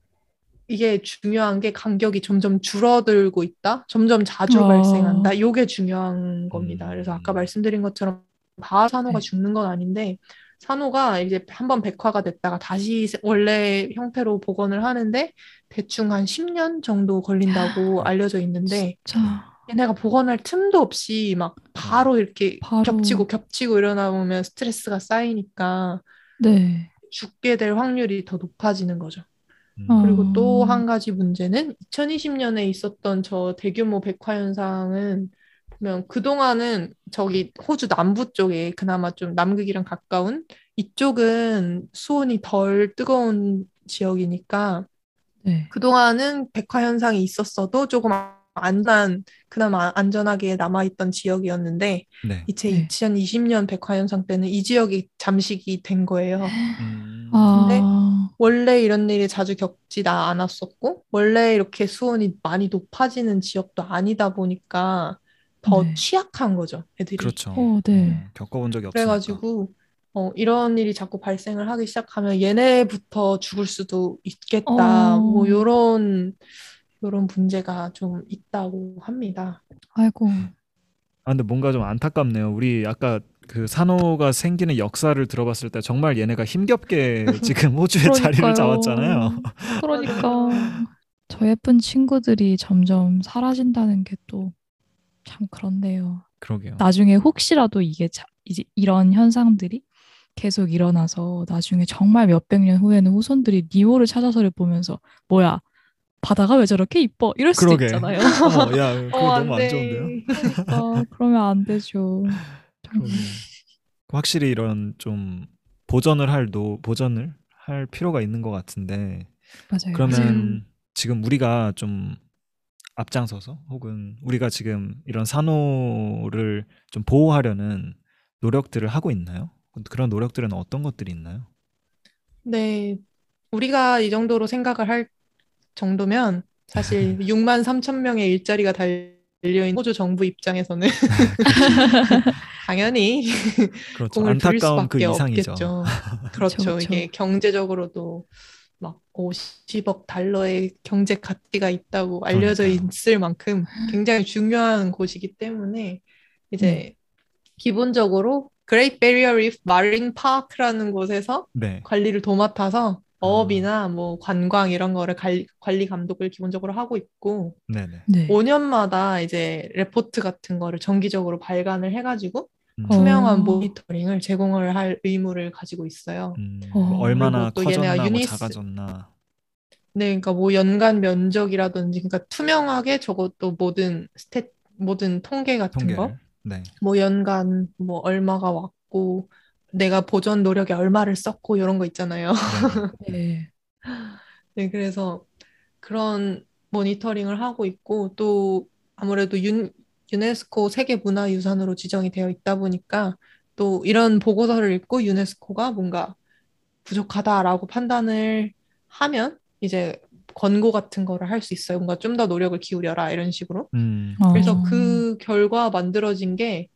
이게 중요한 게 간격이 점점 줄어들고 있다. 점점 자주 아. 발생한다. 이게 중요한 겁니다. 음. 그래서 아까 말씀드린 것처럼 다 산호가 네. 죽는 건 아닌데 산호가 이제 한번 백화가 됐다가 다시 원래 형태로 복원을 하는데 대충 한 10년 정도 걸린다고 알려져 있는데 자, 얘네가 복원할 틈도 없이 막 바로 이렇게 바로. 겹치고 겹치고 일어나 보면 스트레스가 쌓이니까 네. 죽게 될 확률이 더 높아지는 거죠. 음. 어. 그리고 또 한 가지 문제는 2020년에 있었던 저 대규모 백화 현상은 보면 그동안은 저기 호주 남부 쪽에 그나마 좀 남극이랑 가까운 이쪽은 수온이 덜 뜨거운 지역이니까 네. 그동안은 백화 현상이 있었어도 조금 안전, 그나마 안전하게 남아있던 지역이었는데 네. 이제 네. 2020년 백화 현상 때는 이 지역이 잠식이 된 거예요. 음. 아, 원래 이런 일이 자주 겪지도 않았었고, 원래 이렇게 수온이 많이 높아지는 지역도 아니다 보니까 더 네. 취약한 거죠, 애들이. 그렇죠. 어, 네. 어, 겪어본 적이 없으니까. 그래가지고, 어, 이런 일이 자꾸 발생을 하기 시작하면 얘네부터 죽을 수도 있겠다. 어. 뭐, 요런, 요런 문제가 좀 있다고 합니다. 아이고. 아 근데 뭔가 좀 안타깝네요. 우리 아까 그 산호가 생기는 역사를 들어봤을 때 정말 얘네가 힘겹게 지금 호주에 자리를. 잡았잖아요. 그러니까 저 예쁜 친구들이 점점 사라진다는 게 또 참 그런데요. 그러게요. 나중에 혹시라도 이게 자, 이제 이런 현상들이 계속 일어나서 나중에 정말 몇백 년 후에는 후손들이 니모를 찾아서를 보면서 뭐야 바다가 왜 저렇게 이뻐 이럴 수도 그러게. 있잖아요. 어머, 야, 그거 어, 너무 안안 돼. 좋은데요. 그러니까 그러면 안 되죠. 확실히 이런 좀 보전을 할 노, 보전을 할 필요가 있는 것 같은데 맞아요. 그러면 맞아요. 지금 우리가 좀 앞장서서 혹은 우리가 지금 이런 산호를 좀 보호하려는 노력들을 하고 있나요? 그런 노력들은 어떤 것들이 있나요? 네, 우리가 이 정도로 생각을 할 정도면 사실 6만 3천 명의 일자리가 달려있는 호주 정부 입장에서는 당연히 그렇죠. 공을 들일 안타까운 그 수밖에 이상이죠. 없겠죠. 그렇죠. 그쵸. 이게 경제적으로도 막 50억 달러의 경제 가치가 있다고 알려져 그러니까요. 있을 만큼 굉장히 중요한 곳이기 때문에 이제 기본적으로 그레이트 베리어 리프 마린 파크라는 곳에서 네. 관리를 도맡아서 어업이나 뭐 관광 이런 거를 관리, 관리 감독을 기본적으로 하고 있고 네네. 네. 5년마다 이제 레포트 같은 거를 정기적으로 발간을 해가지고 음, 어. 투명한 모니터링을 제공을 할 의무를 가지고 있어요. 음, 어. 뭐 얼마나 커졌나, 뭐 유니스- 작아졌나. 네, 그러니까 뭐 연간 면적이라든지 그러니까 투명하게 저것도 모든 stat 모든 통계 같은 거, 통계를. 네. 뭐 연간 뭐 얼마가 왔고 내가 보존 노력에 얼마를 썼고 이런 거 있잖아요. 네. 네. 네, 그래서 그런 모니터링을 하고 있고 또 아무래도 윤, 유네스코 세계문화유산으로 지정이 되어 있다 보니까 또 이런 보고서를 읽고 유네스코가 뭔가 부족하다라고 판단을 하면 이제 권고 같은 거를 할 수 있어요. 뭔가 좀 더 노력을 기울여라 이런 식으로. 음, 어. 그래서 그 결과 만들어진 게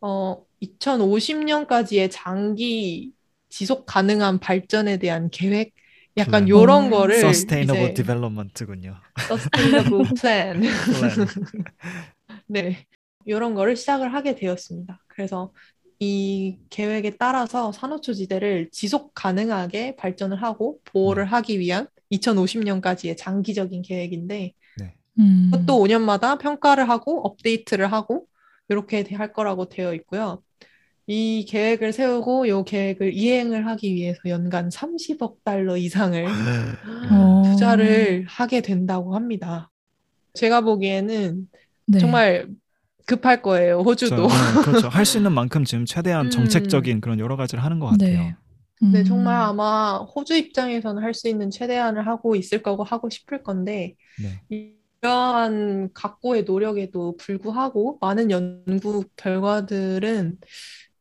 어, 2050년까지의 장기 지속 가능한 발전에 대한 계획 약간 플랜. 요런 어. 거를 Sustainable 이제 Development군요. Sustainable Plan. 네 요런 거를 시작을 하게 되었습니다. 그래서 이 계획에 따라서 산호초지대를 지속 가능하게 발전을 하고 보호를 네. 하기 위한 2050년까지의 장기적인 계획인데 음. 그것도 5년마다 평가를 하고 업데이트를 하고 이렇게 할 거라고 되어 있고요. 이 계획을 세우고 이 계획을 이행을 하기 위해서 연간 30억 달러 이상을 어. 투자를 하게 된다고 합니다. 제가 보기에는 네. 정말 급할 거예요, 호주도. 저, 네, 그렇죠. 할 수 있는 만큼 지금 최대한 음. 정책적인 그런 여러 가지를 하는 것 같아요. 네. 네, 음. 정말 아마 호주 입장에서는 할 수 있는 최대한을 하고 있을 거고 하고 싶을 건데 네. 이러한 각고의 노력에도 불구하고 많은 연구 결과들은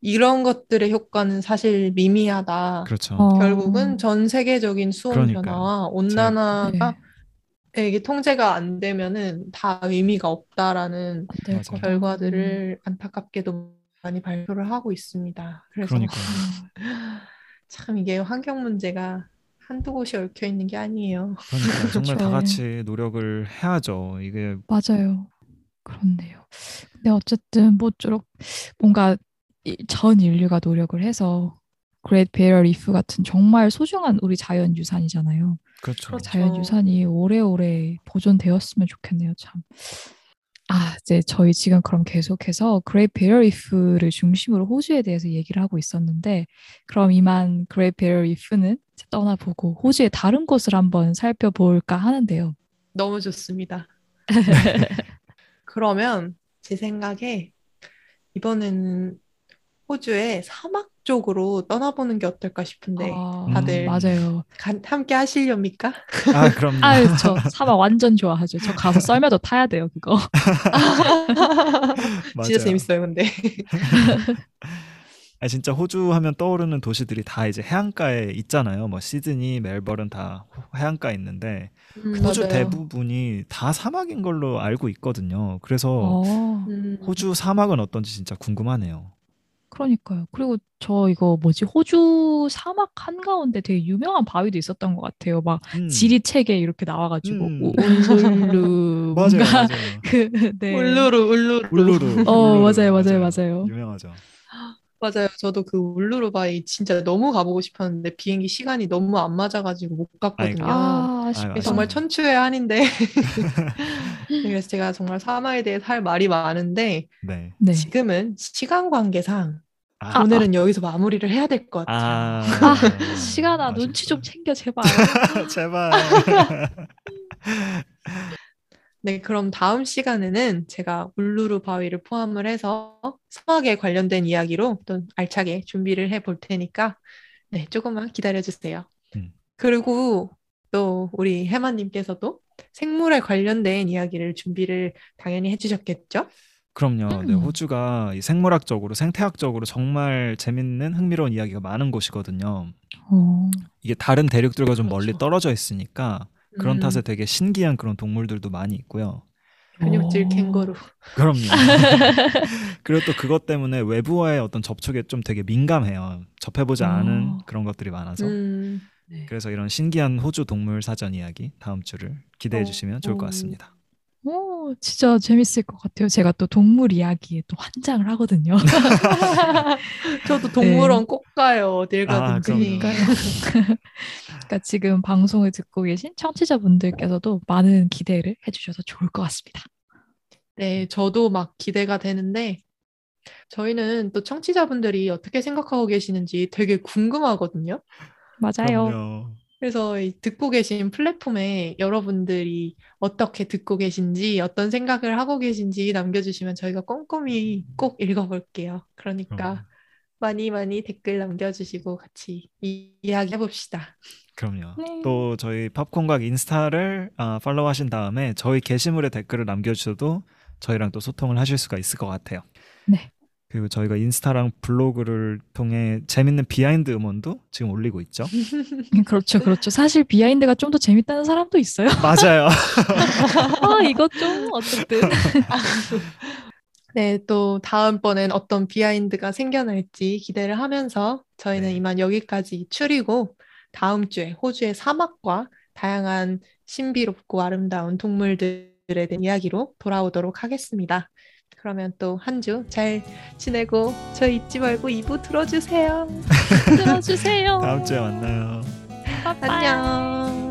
이런 것들의 효과는 사실 미미하다. 그렇죠. 어. 결국은 전 세계적인 수온 그러니까요. 변화와 온난화가 네. 이게 통제가 안 되면은 다 의미가 없다라는 안될 맞아요. 거다. 결과들을 안타깝게도 많이 발표를 하고 있습니다. 그래서. 참 이게 환경 문제가 한두 곳이 얽혀 있는 게 아니에요. 그러니까 정말 다 그렇죠. 같이 노력을 해야죠. 이게 맞아요. 그렇네요. 근데 어쨌든 모쪼록 뭔가 이- 전 인류가 노력을 해서 그레이트 베리어 리프 같은 정말 소중한 우리 자연 유산이잖아요. 그렇죠. 그렇죠. 자연 유산이 오래오래 보존되었으면 좋겠네요, 참. 아, 이제 저희 지금 그럼 계속해서 그레이트 베리어 리프를 중심으로 호주에 대해서 얘기를 하고 있었는데 그럼 이만 그레이트 베리어 리프는 떠나보고 호주의 다른 곳을 한번 살펴볼까 하는데요. 너무 좋습니다. 그러면 제 생각에 이번에는 호주의 사막 쪽으로 떠나보는 게 어떨까 싶은데 아, 다들 맞아요. 가- 함께 하시렵니까? 아, 그럼요. 아유, 저 사막 완전 좋아하죠. 저 가서 썰매도 타야 돼요, 그거. 진짜 맞아요. 재밌어요, 근데. 아, 진짜 호주 하면 떠오르는 도시들이 다 이제 해안가에 있잖아요. 뭐 시드니, 멜버른 다 호- 해안가에 있는데 음, 호주 맞아요. 대부분이 다 사막인 걸로 알고 있거든요. 그래서 어, 음, 호주 사막은 어떤지 진짜 궁금하네요. 그러니까요. 그리고 저 이거 뭐지? 호주 사막 한가운데 되게 유명한 바위도 있었던 것 같아요. 막 음. 지리책에 이렇게 나와가지고 음. 우- 울룰루 맞아요, 뭔가 맞아요. 그 네. 울루루, 울루루. 울루루. 어, 울루루, 맞아요, 맞아요, 맞아요. 유명하죠. 맞아요. 저도 그 울루루 바위 진짜 너무 가보고 싶었는데 비행기 시간이 너무 안 맞아가지고 못 갔거든요. 아. 아쉽네요. 정말 천추의 한인데. 그래서 제가 정말 사막에 대해서 할 말이 많은데 네. 네. 지금은 시간 관계상 아, 오늘은 여기서 마무리를 해야 될 것 같아요. 아, 아, 시간아 아쉽다. 눈치 좀 챙겨 제발. 제발. 네, 그럼 다음 시간에는 제가 울루루 바위를 포함을 해서 사막에 관련된 이야기로 또 알차게 준비를 해 볼 테니까 네, 조금만 기다려 주세요. 음. 그리고 또 우리 해마님께서도 생물에 관련된 이야기를 준비를 당연히 해주셨겠죠? 그럼요. 네, 음. 호주가 이 생물학적으로, 생태학적으로 정말 재밌는 흥미로운 이야기가 많은 곳이거든요. 어, 이게 다른 대륙들과 좀 멀리 그렇죠. 떨어져 있으니까 그런 음, 탓에 되게 신기한 그런 동물들도 많이 있고요. 근육질 어. 캥거루. 그럼요. 그리고 또 그것 때문에 외부와의 어떤 접촉에 좀 되게 민감해요. 접해보지 어. 않은 그런 것들이 많아서. 음, 네. 그래서 이런 신기한 호주 동물 사전 이야기 다음 주를 기대해 어, 주시면 좋을 것 어. 같습니다. 오, 진짜 재밌을 것 같아요. 제가 또 동물 이야기에 또 환장을 하거든요. 저도 동물원 꼭 가요. 어딜 아, 가든지. 그럼요. 그러니까 지금 방송을 듣고 계신 청취자분들께서도 많은 기대를 해주셔서 좋을 것 같습니다. 네, 저도 막 기대가 되는데 저희는 또 청취자분들이 어떻게 생각하고 계시는지 되게 궁금하거든요. 맞아요. 그럼요. 그래서 이 듣고 계신 플랫폼에 여러분들이 어떻게 듣고 계신지, 어떤 생각을 하고 계신지 남겨주시면 저희가 꼼꼼히 꼭 읽어볼게요. 그러니까 그럼요. 많이 많이 댓글 남겨주시고 같이 이- 이야기해봅시다. 그럼요. 네. 또 저희 팝콘각 인스타를 아, 팔로우하신 다음에 저희 게시물에 댓글을 남겨주셔도 저희랑 또 소통을 하실 수가 있을 것 같아요. 네. 그리고 저희가 인스타랑 블로그를 통해 재밌는 비하인드 음원도 지금 올리고 있죠. 그렇죠, 그렇죠. 사실 비하인드가 좀 더 재밌다는 사람도 있어요. 맞아요. 아, 이것 좀 어쨌든. 네, 또 다음번엔 어떤 비하인드가 생겨날지 기대를 하면서 저희는 네. 이만 여기까지 추리고 다음 주에 호주의 사막과 다양한 신비롭고 아름다운 동물들에 대한 이야기로 돌아오도록 하겠습니다. 그러면 또 한 주 잘 지내고 저희 잊지 말고 2부 들어주세요. 들어주세요. 다음 주에 만나요. 안녕.